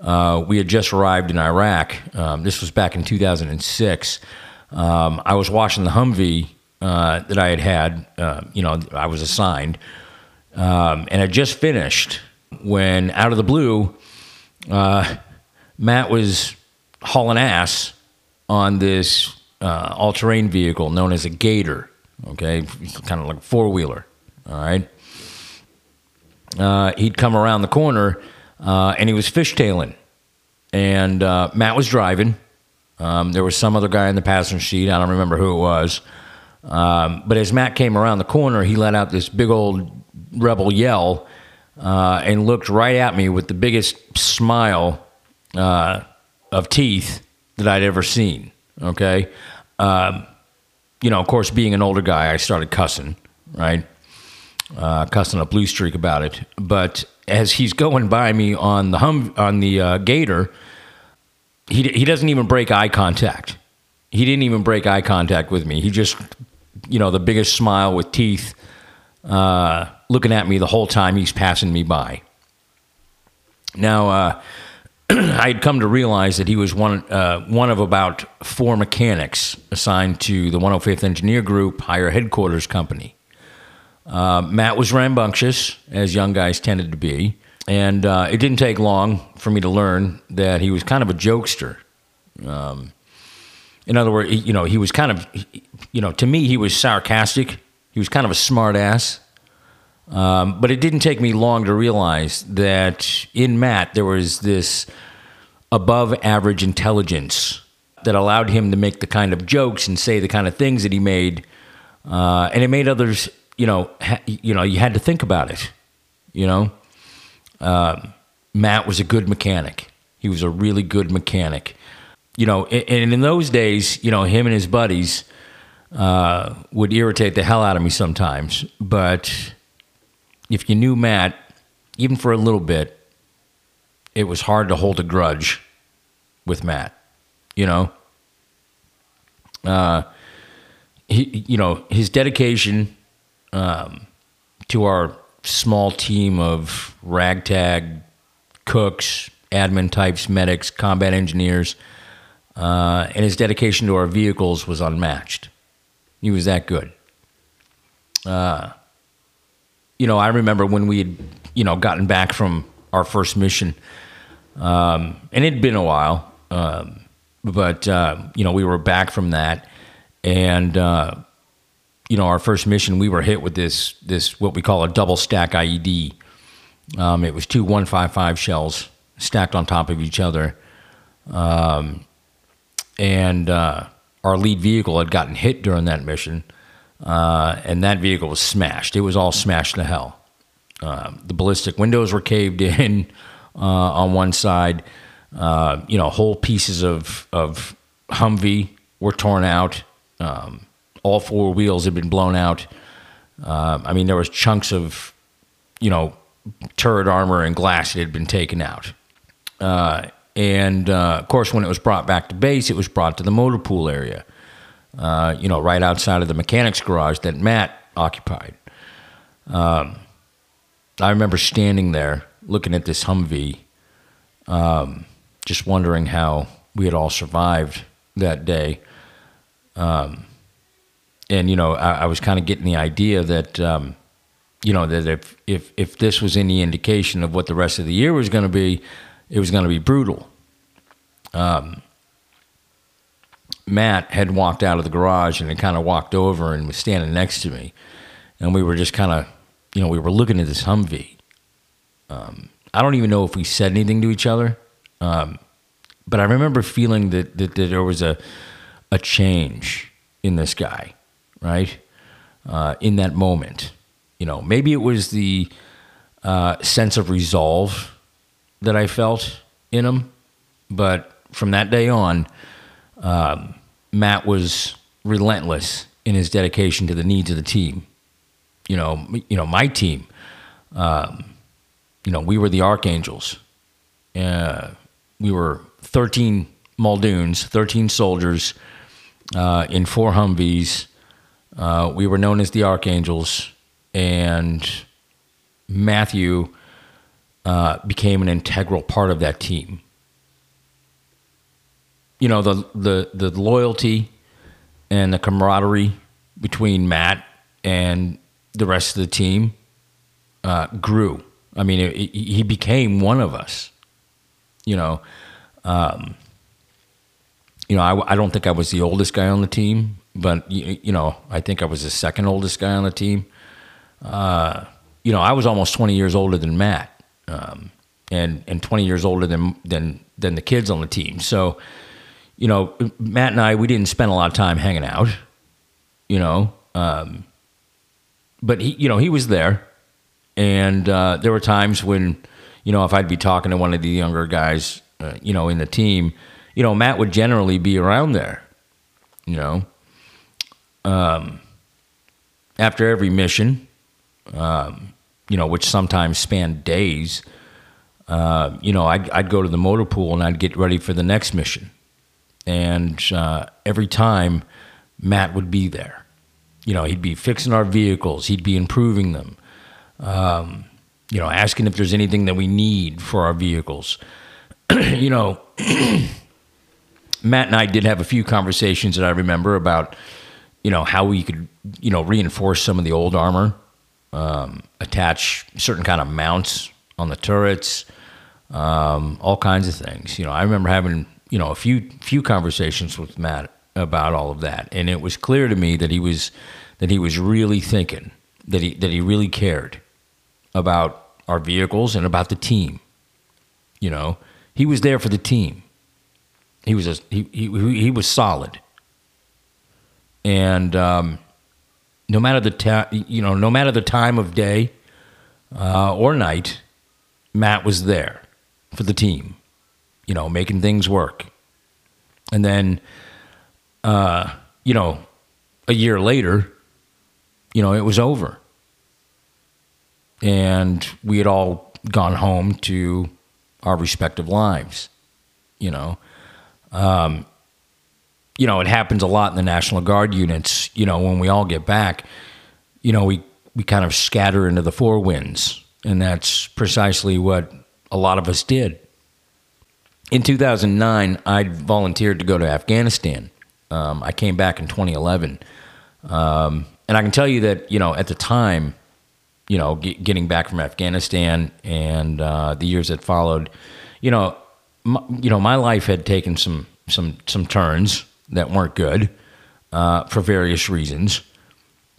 uh, we had just arrived in Iraq. Um, this was back in 2006. Um, I was washing the Humvee uh, that I had had, uh, you know, I was assigned, um, and I just finished when out of the blue, uh, Matt was hauling ass on this uh, all-terrain vehicle known as a Gator. Okay, kind of like a four-wheeler. All right. Uh, he'd come around the corner, and he was fishtailing, and Matt was driving Um, there was some other guy in the passenger seat. I don't remember who it was. Um, but as Matt came around the corner, he let out this big old rebel yell uh, and looked right at me with the biggest smile uh, of teeth that I'd ever seen. Okay. Um, you know, of course, being an older guy, I started cussing, right? Uh, cussing a blue streak about it. But as he's going by me on the hum on the uh, Gator, he he doesn't even break eye contact. He didn't even break eye contact with me. He just, you know, the biggest smile with teeth, uh, looking at me the whole time he's passing me by. Now, uh, I had come to realize that he was one uh, one of about four mechanics assigned to the 105th Engineer Group Higher Headquarters Company. Uh, Matt was rambunctious, as young guys tended to be, and uh, it didn't take long for me to learn that he was kind of a jokester. Um, in other words, you know, he was kind of, you know, to me, he was sarcastic. He was kind of a smart ass. Um, but it didn't take me long to realize that in Matt, there was this above average intelligence that allowed him to make the kind of jokes and say the kind of things that he made. Uh, and it made others, you know, ha- you know, you had to think about it, you know. Um, Matt was a good mechanic. He was a really good mechanic. You know, and in those days, you know, him and his buddies uh, would irritate the hell out of me sometimes. But if you knew Matt, even for a little bit, it was hard to hold a grudge with Matt. You know, uh, he, you know, his dedication um, to our small team of ragtag cooks, admin types, medics, combat engineers, uh, and his dedication to our vehicles was unmatched. He was that good. Uh, you know, I remember when we had, you know, gotten back from our first mission, um, and it'd been a while, um, but uh, you know, we were back from that, and uh, you know, our first mission, we were hit with this this what we call a double stack IED. Um, it was two 155 shells stacked on top of each other, um, and uh, our lead vehicle had gotten hit during that mission, uh, and that vehicle was smashed. It was all smashed to hell. Uh, the ballistic windows were caved in uh, on one side. Uh, you know, whole pieces of of Humvee were torn out. Um, all four wheels had been blown out. Uh, I mean, there was chunks of, you know, turret armor and glass that had been taken out. And uh, of course, when it was brought back to base, it was brought to the motor pool area, uh, you know, right outside of the mechanics garage that Matt occupied. Um, I remember standing there looking at this Humvee, um, just wondering how we had all survived that day. Um, and you know, I, I was kind of getting the idea that um, you know that if if if this was any indication of what the rest of the year was going to be, it was going to be brutal. Um, Matt had walked out of the garage and had kind of walked over and was standing next to me, and we were just kind of, you know, we were looking at this Humvee. Um, I don't even know if we said anything to each other, um, but I remember feeling that, that that there was a a change in this guy right? Uh, in that moment. You know, maybe it was the uh, sense of resolve that I felt in him, but from that day on, um, Matt was relentless in his dedication to the needs of the team. You know, you know, my team. Um, you know, we were the Archangels. Uh, we were 13 Muldoons, 13 soldiers uh, in four Humvees uh, we were known as the Archangels, and Matthew uh, became an integral part of that team. You know, the, the, the loyalty and the camaraderie between Matt and the rest of the team uh, grew. I mean, it, it, he became one of us. You know, um, you know, I, I don't think I was the oldest guy on the team, but you, you, know, I think I was the second oldest guy on the team. Uh, you know, I was almost 20 years older than Matt, um, and and 20 years older than than than the kids on the team. So, you know, Matt and I, we didn't spend a lot of time hanging out, you know, um, but he, you know, he was there, and uh, there were times when, you know, if I'd be talking to one of the younger guys, uh, you know, in the team, you know, Matt would generally be around there, you know. Um, after every mission, um, you know, which sometimes span days, uh, you know, I'd, I'd go to the motor pool and I'd get ready for the next mission. And uh, every time, Matt would be there. You know, he'd be fixing our vehicles, he'd be improving them, um, you know, asking if there's anything that we need for our vehicles. you know, Matt and I did have a few conversations that I remember about, you know, how we could, you know, reinforce some of the old armor, um, attach certain kind of mounts on the turrets, um, all kinds of things. You know, I remember having, you know, a few few conversations with Matt about all of that, and it was clear to me that he was that he was really thinking that he that he really cared about our vehicles and about the team. You know, he was there for the team. He was a, he, he he was solid, and um, no matter the ta- you know no matter the time of day uh, or night, Matt was there for the team. You know, making things work, and then uh, you know, a year later, you know, it was over. And we had all gone home to our respective lives, you know. Um, you know, it happens a lot in the National Guard units, you know, when we all get back, you know, we, we kind of scatter into the four winds. And that's precisely what a lot of us did. In 2009, I volunteered to go to Afghanistan. Um, I came back in 2011. Um, and I can tell you that, you know, at the time, you know, get, getting back from Afghanistan and uh, the years that followed, you know, my, you know, my life had taken some some some turns that weren't good uh, for various reasons,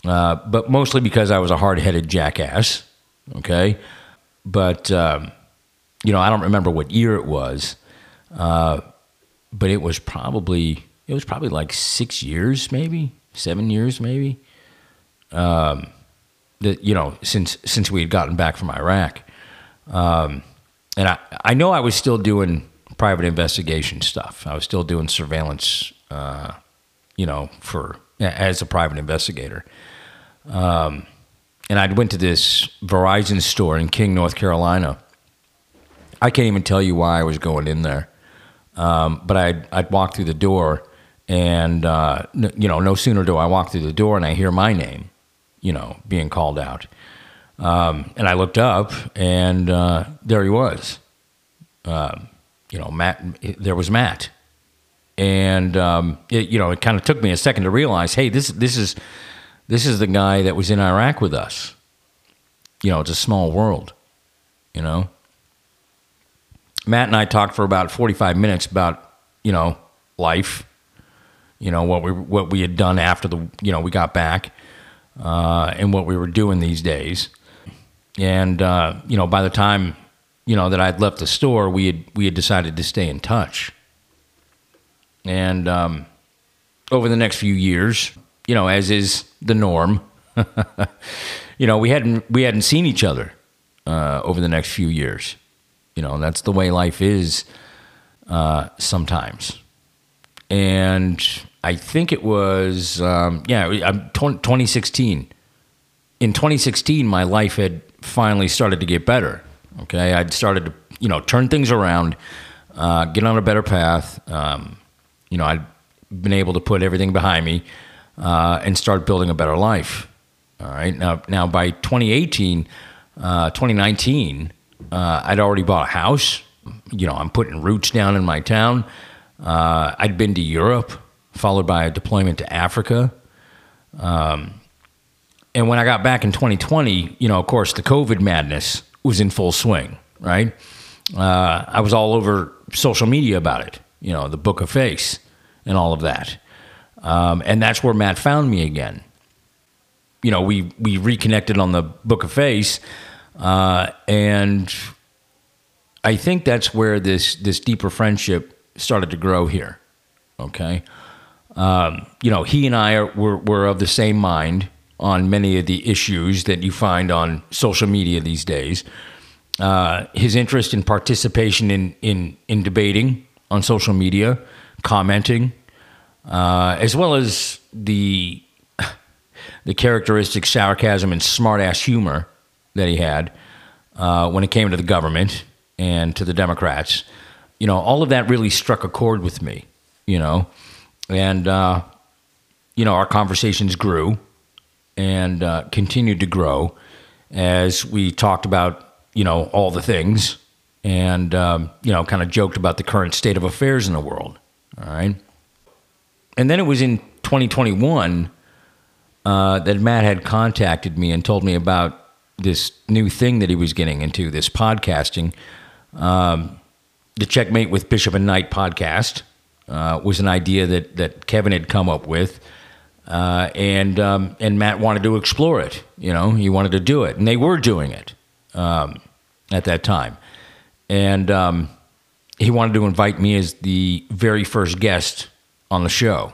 uh, but mostly because I was a hard-headed jackass. Okay, but um, you know, I don't remember what year it was, uh, but it was probably it was probably like six years, maybe seven years, maybe. Um, that you know, since since we had gotten back from Iraq, um, and I I know I was still doing private investigation stuff. I was still doing surveillance, uh, you know, for as a private investigator. Um, and I went to this Verizon store in King, North Carolina. I can't even tell you why I was going in there, um, but I'd I'd walk through the door and, uh, you know, no sooner do I walk through the door and I hear my name, you know, being called out. Um, and I looked up and uh, there he was. Uh, you know, Matt, there was Matt. And, um, it, you know, it kind of took me a second to realize, hey, this, this, is, this is the guy that was in Iraq with us. You know, it's a small world, you know. Matt and I talked for about 45 minutes about, you know, life you know what we what we had done after the you know we got back uh, and what we were doing these days and uh, you know by the time you know that I'd left the store we had we had decided to stay in touch and um, over the next few years you know as is the norm you know we hadn't we hadn't seen each other uh, over the next few years you know that's the way life is uh, sometimes and I think it was um, yeah, 2016. In 2016, my life had finally started to get better. Okay, I'd started to you know turn things around, uh, get on a better path. Um, you know, I'd been able to put everything behind me uh, and start building a better life. All right, now now by 2018, uh, 2019, uh, I'd already bought a house. You know, I'm putting roots down in my town. Uh, I'd been to Europe, followed by a deployment to Africa. Um, and when I got back in 2020, you know, of course, the COVID madness was in full swing, right? Uh, I was all over social media about it, you know, the Book of Face and all of that. Um, and that's where Matt found me again. You know, we, we reconnected on the Book of Face, uh, and I think that's where this, this deeper friendship started to grow here. Okay. Um, you know, he and I are, were, were of the same mind on many of the issues that you find on social media these days. Uh, his interest in participation in, in, in debating on social media, commenting, uh, as well as the the characteristic sarcasm and smartass humor that he had uh, when it came to the government and to the Democrats. You know, all of that really struck a chord with me. You know, and uh, you know our conversations grew and uh, continued to grow as we talked about you know all the things and um, you know kind of joked about the current state of affairs in the world. All right, and then it was in 2021 uh, that Matt had contacted me and told me about this new thing that he was getting into, this podcasting. Um, the Checkmate with Bishop and Knight podcast uh, was an idea that, that Kevin had come up with. Uh, and um, and Matt wanted to explore it. You know, he wanted to do it, and they were doing it um, at that time. And um, he wanted to invite me as the very first guest on the show.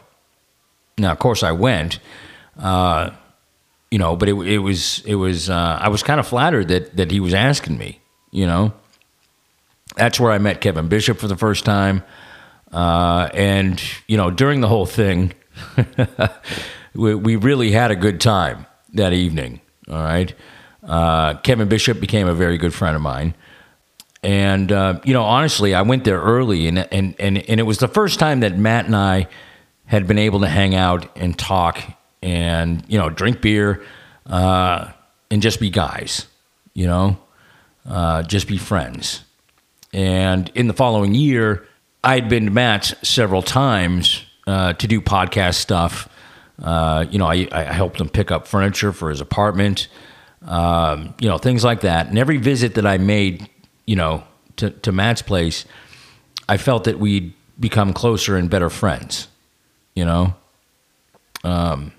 Now, of course, I went, uh, you know, but it, it was it was uh, I was kind of flattered that that he was asking me. You know, that's where I met Kevin Bishop for the first time, uh, and you know, during the whole thing, we, we really had a good time that evening. All right, uh, Kevin Bishop became a very good friend of mine. And uh, you know, honestly, I went there early, and, and and and it was the first time that Matt and I had been able to hang out and talk and you know drink beer uh, and just be guys, you know, uh, just be friends. And in the following year, I had been to Matt's several times uh, to do podcast stuff. Uh, you know, I, I, helped him pick up furniture for his apartment, um, you know, things like that. And every visit that I made, you know, to, to Matt's place, I felt that we'd become closer and better friends, you know. Um,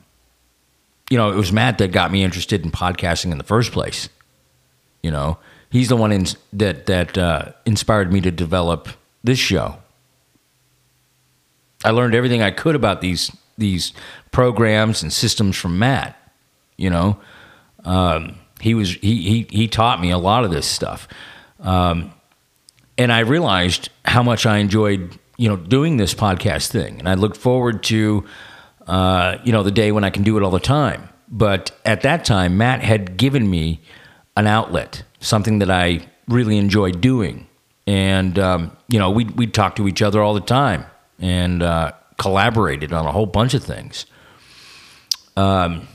you know, it was Matt that got me interested in podcasting in the first place. You know, he's the one in, that that uh, inspired me to develop this show. I learned everything I could about these these programs and systems from Matt. You know, um, he was he, he he taught me a lot of this stuff, um, and I realized how much I enjoyed you know doing this podcast thing, and I look forward to uh, you know, the day when I can do it all the time. But at that time, Matt had given me an outlet, something that I really enjoyed doing. And, um, you know, we'd, we'd talk to each other all the time and uh, collaborated on a whole bunch of things. Um,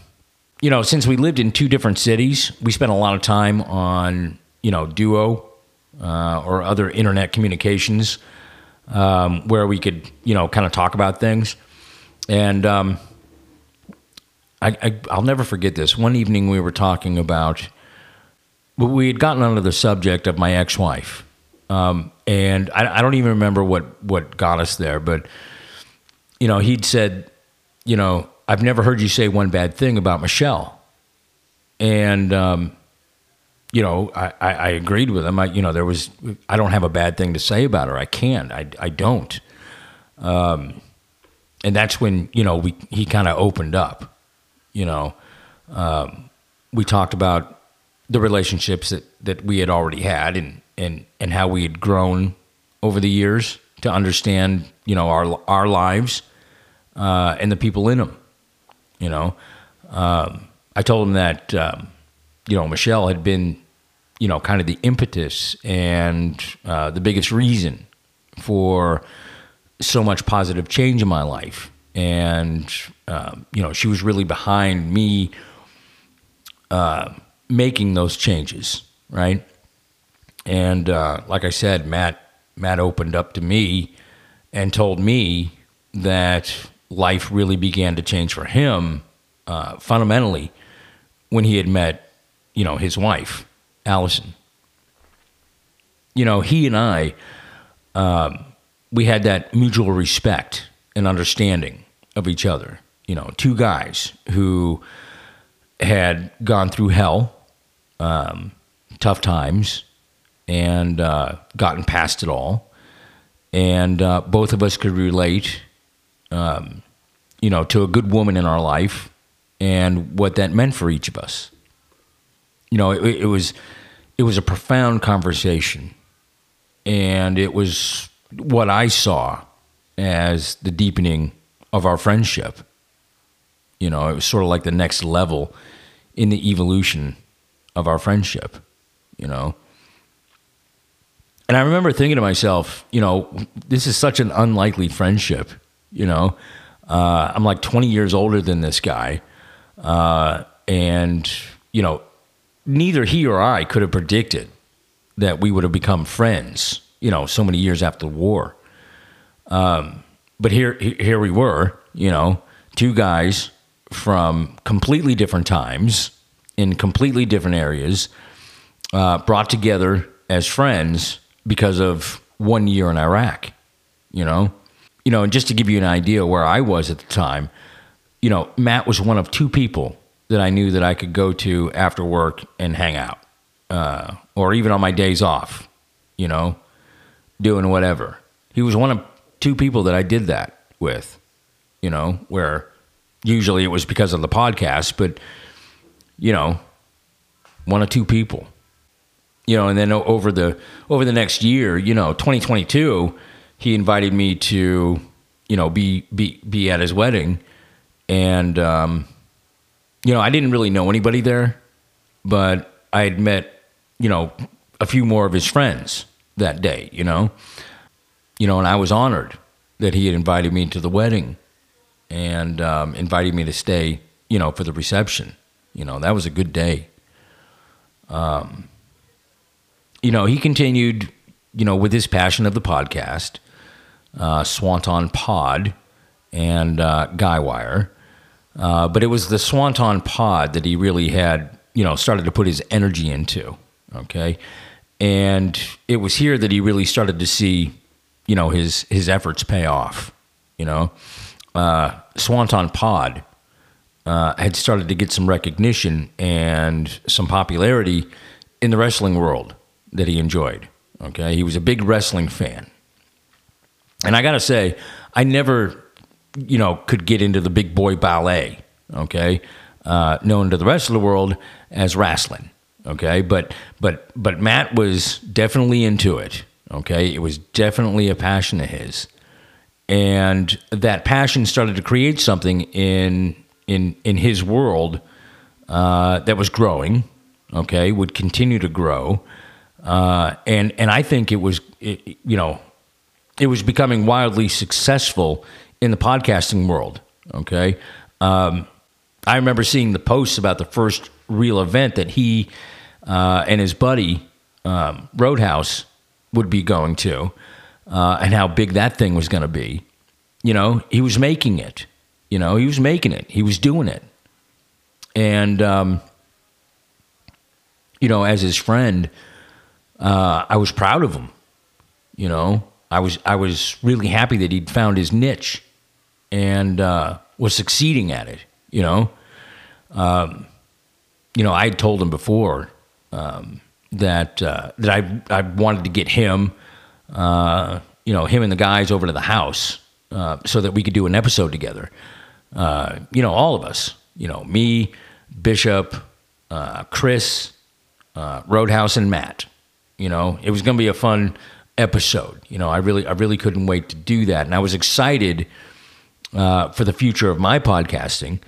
you know, since we lived in two different cities, we spent a lot of time on, you know, Duo uh, or other internet communications um, where we could, you know, kind of talk about things. And um, I, I, will never forget this. One evening we were talking about, we had gotten onto the subject of my ex wife. Um, and I, I don't even remember what, what got us there, but, you know, he'd said, you know, I've never heard you say one bad thing about Michelle. And, um, you know, I, I, I, agreed with him. I, you know, there was, I don't have a bad thing to say about her. I can't. I, I don't. Um, and that's when you know we he kind of opened up. You know, um, we talked about the relationships that that we had already had, and and and how we had grown over the years to understand you know our our lives uh, and the people in them. You know, um, I told him that um, you know Michelle had been you know kind of the impetus and uh, the biggest reason for so much positive change in my life. And, um, you know, she was really behind me uh, making those changes, right? And uh, like I said, Matt, Matt opened up to me and told me that life really began to change for him uh, fundamentally when he had met, you know, his wife, Allison. You know, he and I, um, we had that mutual respect and understanding of each other. You know, two guys who had gone through hell, um, tough times, and uh, gotten past it all. And uh, both of us could relate um, you know, to a good woman in our life and what that meant for each of us. You know, it, it was it was a profound conversation, and it was what I saw as the deepening of our friendship. You know, it was sort of like the next level in the evolution of our friendship. You know. And I remember thinking to myself, you know, this is such an unlikely friendship. You know, uh, I'm like 20 years older than this guy. Uh, and, you know, neither he or I could have predicted that we would have become friends, you know, so many years after the war. Um, but here, here we were, you know, two guys from completely different times in completely different areas, uh, brought together as friends because of one year in Iraq, you know? You know, and just to give you an idea where I was at the time, you know, Matt was one of two people that I knew that I could go to after work and hang out, uh, or even on my days off, you know, doing whatever. He was one of two people that I did that with, you know, where usually it was because of the podcast, but, you know, one of two people you know, and then over the over the next year, you know, 2022, he invited me to, you know, be be be at his wedding, and um, you know, I didn't really know anybody there, but I had met, you know, a few more of his friends that day, you know, you know, and I was honored that he had invited me to the wedding, and um, invited me to stay, you know, for the reception. You know, that was a good day. Um, you know, he continued, you know, with his passion of the podcast, uh, Swanton Pod and uh, Guywire. Uh, but it was the Swanton Pod that he really had, you know, started to put his energy into. Okay. And it was here that he really started to see, you know, his, his efforts pay off. You know, uh, Swanton Pod uh, had started to get some recognition and some popularity in the wrestling world that he enjoyed. Okay, he was a big wrestling fan, and I gotta say, I never, you know, could get into the big boy ballet. Okay, uh, known to the rest of the world as wrestling. Okay, but but but Matt was definitely into it. Okay, it was definitely a passion of his, and that passion started to create something in in in his world uh, that was growing. Okay, would continue to grow uh, and and I think it was it, you know it was becoming wildly successful in the podcasting world. Okay, um, I remember seeing the posts about the first real event that he uh, and his buddy um, Roadhouse would be going to, uh, and how big that thing was going to be. You know, he was making it. You know, he was making it. He was doing it, and um, you know, as his friend uh, I was proud of him. You know, I was I was really happy that he'd found his niche and uh, was succeeding at it. You know, um, you know, I had told him before um, that uh, that I I wanted to get him, uh, you know, him and the guys over to the house uh, so that we could do an episode together. Uh, you know, all of us. You know, me, Bishop, Chris, Roadhouse, and Matt. You know, it was going to be a fun episode. You know, I really, I really couldn't wait to do that, and I was excited uh, for the future of my podcasting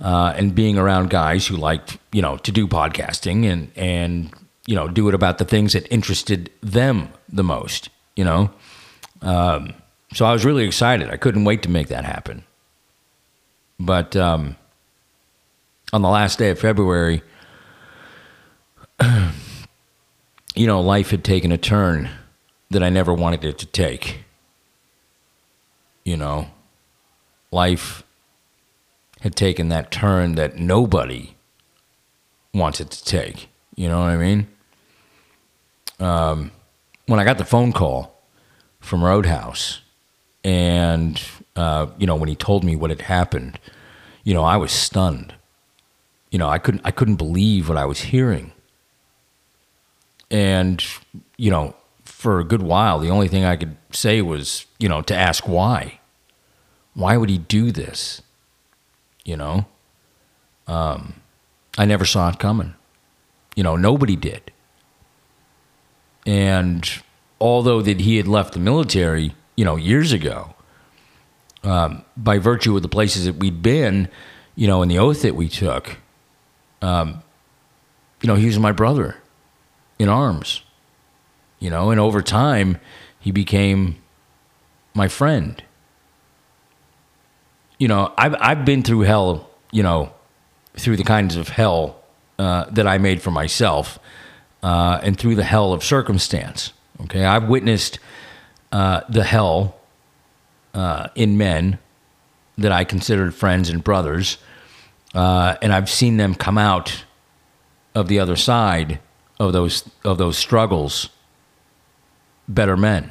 uh, and being around guys who liked, you know, to do podcasting and and you know do it about the things that interested them the most. You know, um, so I was really excited. I couldn't wait to make that happen. But um, on the last day of February. you know, life had taken a turn that I never wanted it to take. You know, life had taken that turn that nobody wanted to take. You know what I mean? Um, when I got the phone call from Roadhouse, and uh, you know when he told me what had happened, you know I was stunned. You know I couldn't I couldn't believe what I was hearing. And, you know, for a good while, the only thing I could say was, you know, to ask why. Why would he do this? You know? Um, I never saw it coming. You know, nobody did. And although that he had left the military, you know, years ago, um, by virtue of the places that we'd been, you know, and the oath that we took, um, you know, he was my brother in arms, you know, and over time, he became my friend. You know, I've, I've been through hell, you know, through the kinds of hell uh, that I made for myself uh, and through the hell of circumstance. Okay, I've witnessed uh, the hell uh, in men that I considered friends and brothers, uh, and I've seen them come out of the other side of those of those struggles better men.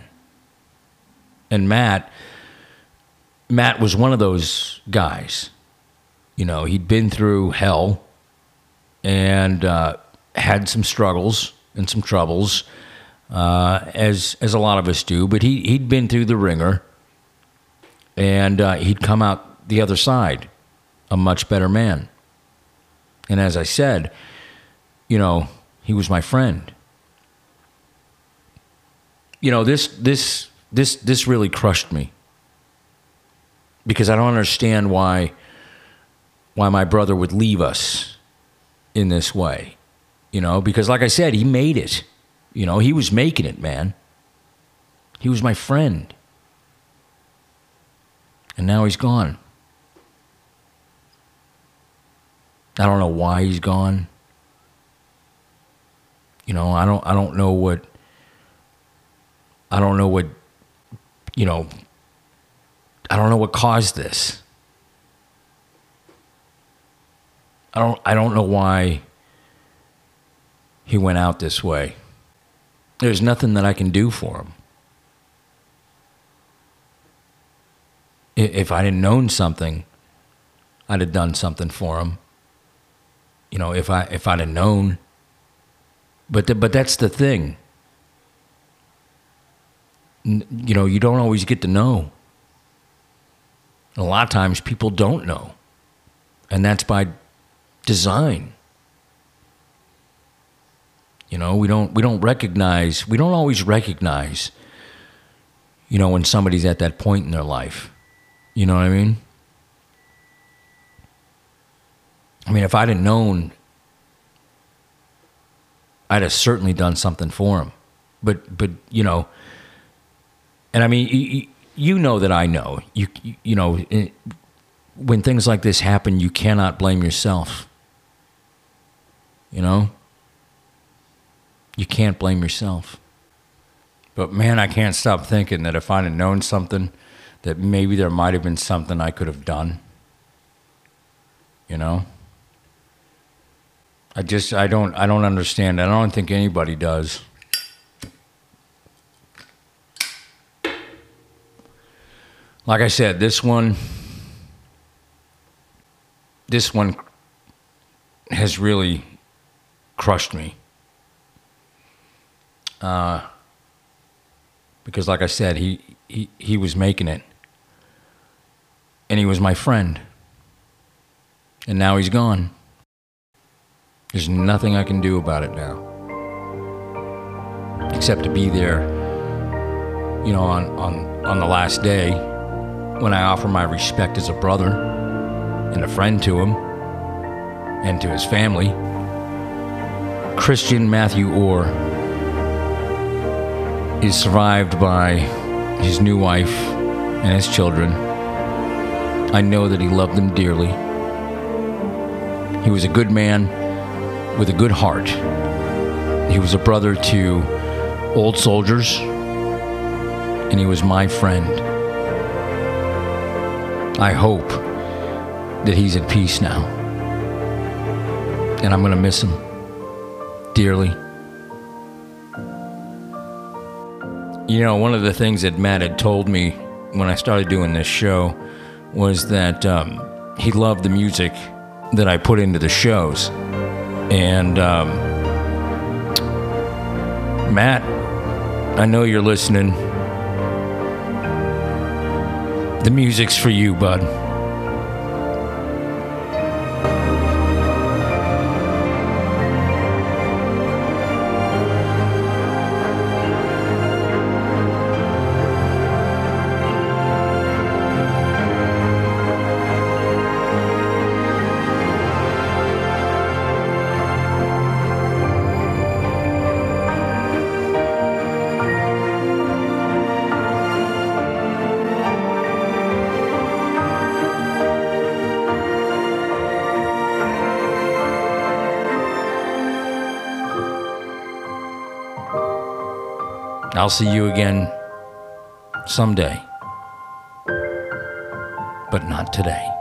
And Matt, Matt was one of those guys. You know, he'd been through hell and uh, had some struggles and some troubles, uh, as as a lot of us do. But he he'd been through the wringer, and uh, he'd come out the other side a much better man. And as I said, you know, he was my friend. You know, this this this this really crushed me because I don't understand why why my brother would leave us in this way. You know, because like I said, he made it. You know, he was making it, man. He was my friend. And now he's gone. I don't know why he's gone. You know, I don't I don't know what I don't know what you know I don't know what caused this. I don't I don't know why he went out this way. There's nothing that I can do for him. If I didn't known something, I'd have done something for him. You know, if I if I'd have known. But the, but that's the thing. you know, you don't always get to know. A lot of times people don't know. And that's by design. You know, we don't we don't recognize we don't always recognize you know when somebody's at that point in their life. You know what I mean? I mean, if I'd have known I'd have certainly done something for him. But but you know, and I mean, you, know that I know. You you know, it, when things like this happen, you cannot blame yourself. You know? You can't blame yourself. But man, I can't stop thinking that if I'd have known something, that maybe there might have been something I could have done. You know? I just I don't I don't understand. I don't think anybody does. Like I said, this one this one has really crushed me. Uh, because, like I said, he, he, he was making it. And he was my friend. And now he's gone. There's nothing I can do about it now. Except to be there, you know, on, on, on the last day when I offer my respect as a brother and a friend to him and to his family. Christian Matthew Orr is survived by his new wife and his children. I know that he loved them dearly. He was a good man with a good heart. He was a brother to old soldiers, and he was my friend. I hope that he's at peace now. And I'm going to miss him dearly. You know, one of the things that Matt had told me when I started doing this show was that um, he loved the music that I put into the shows. And um, Matt, I know you're listening. The music's for you, bud. I'll see you again someday, but not today.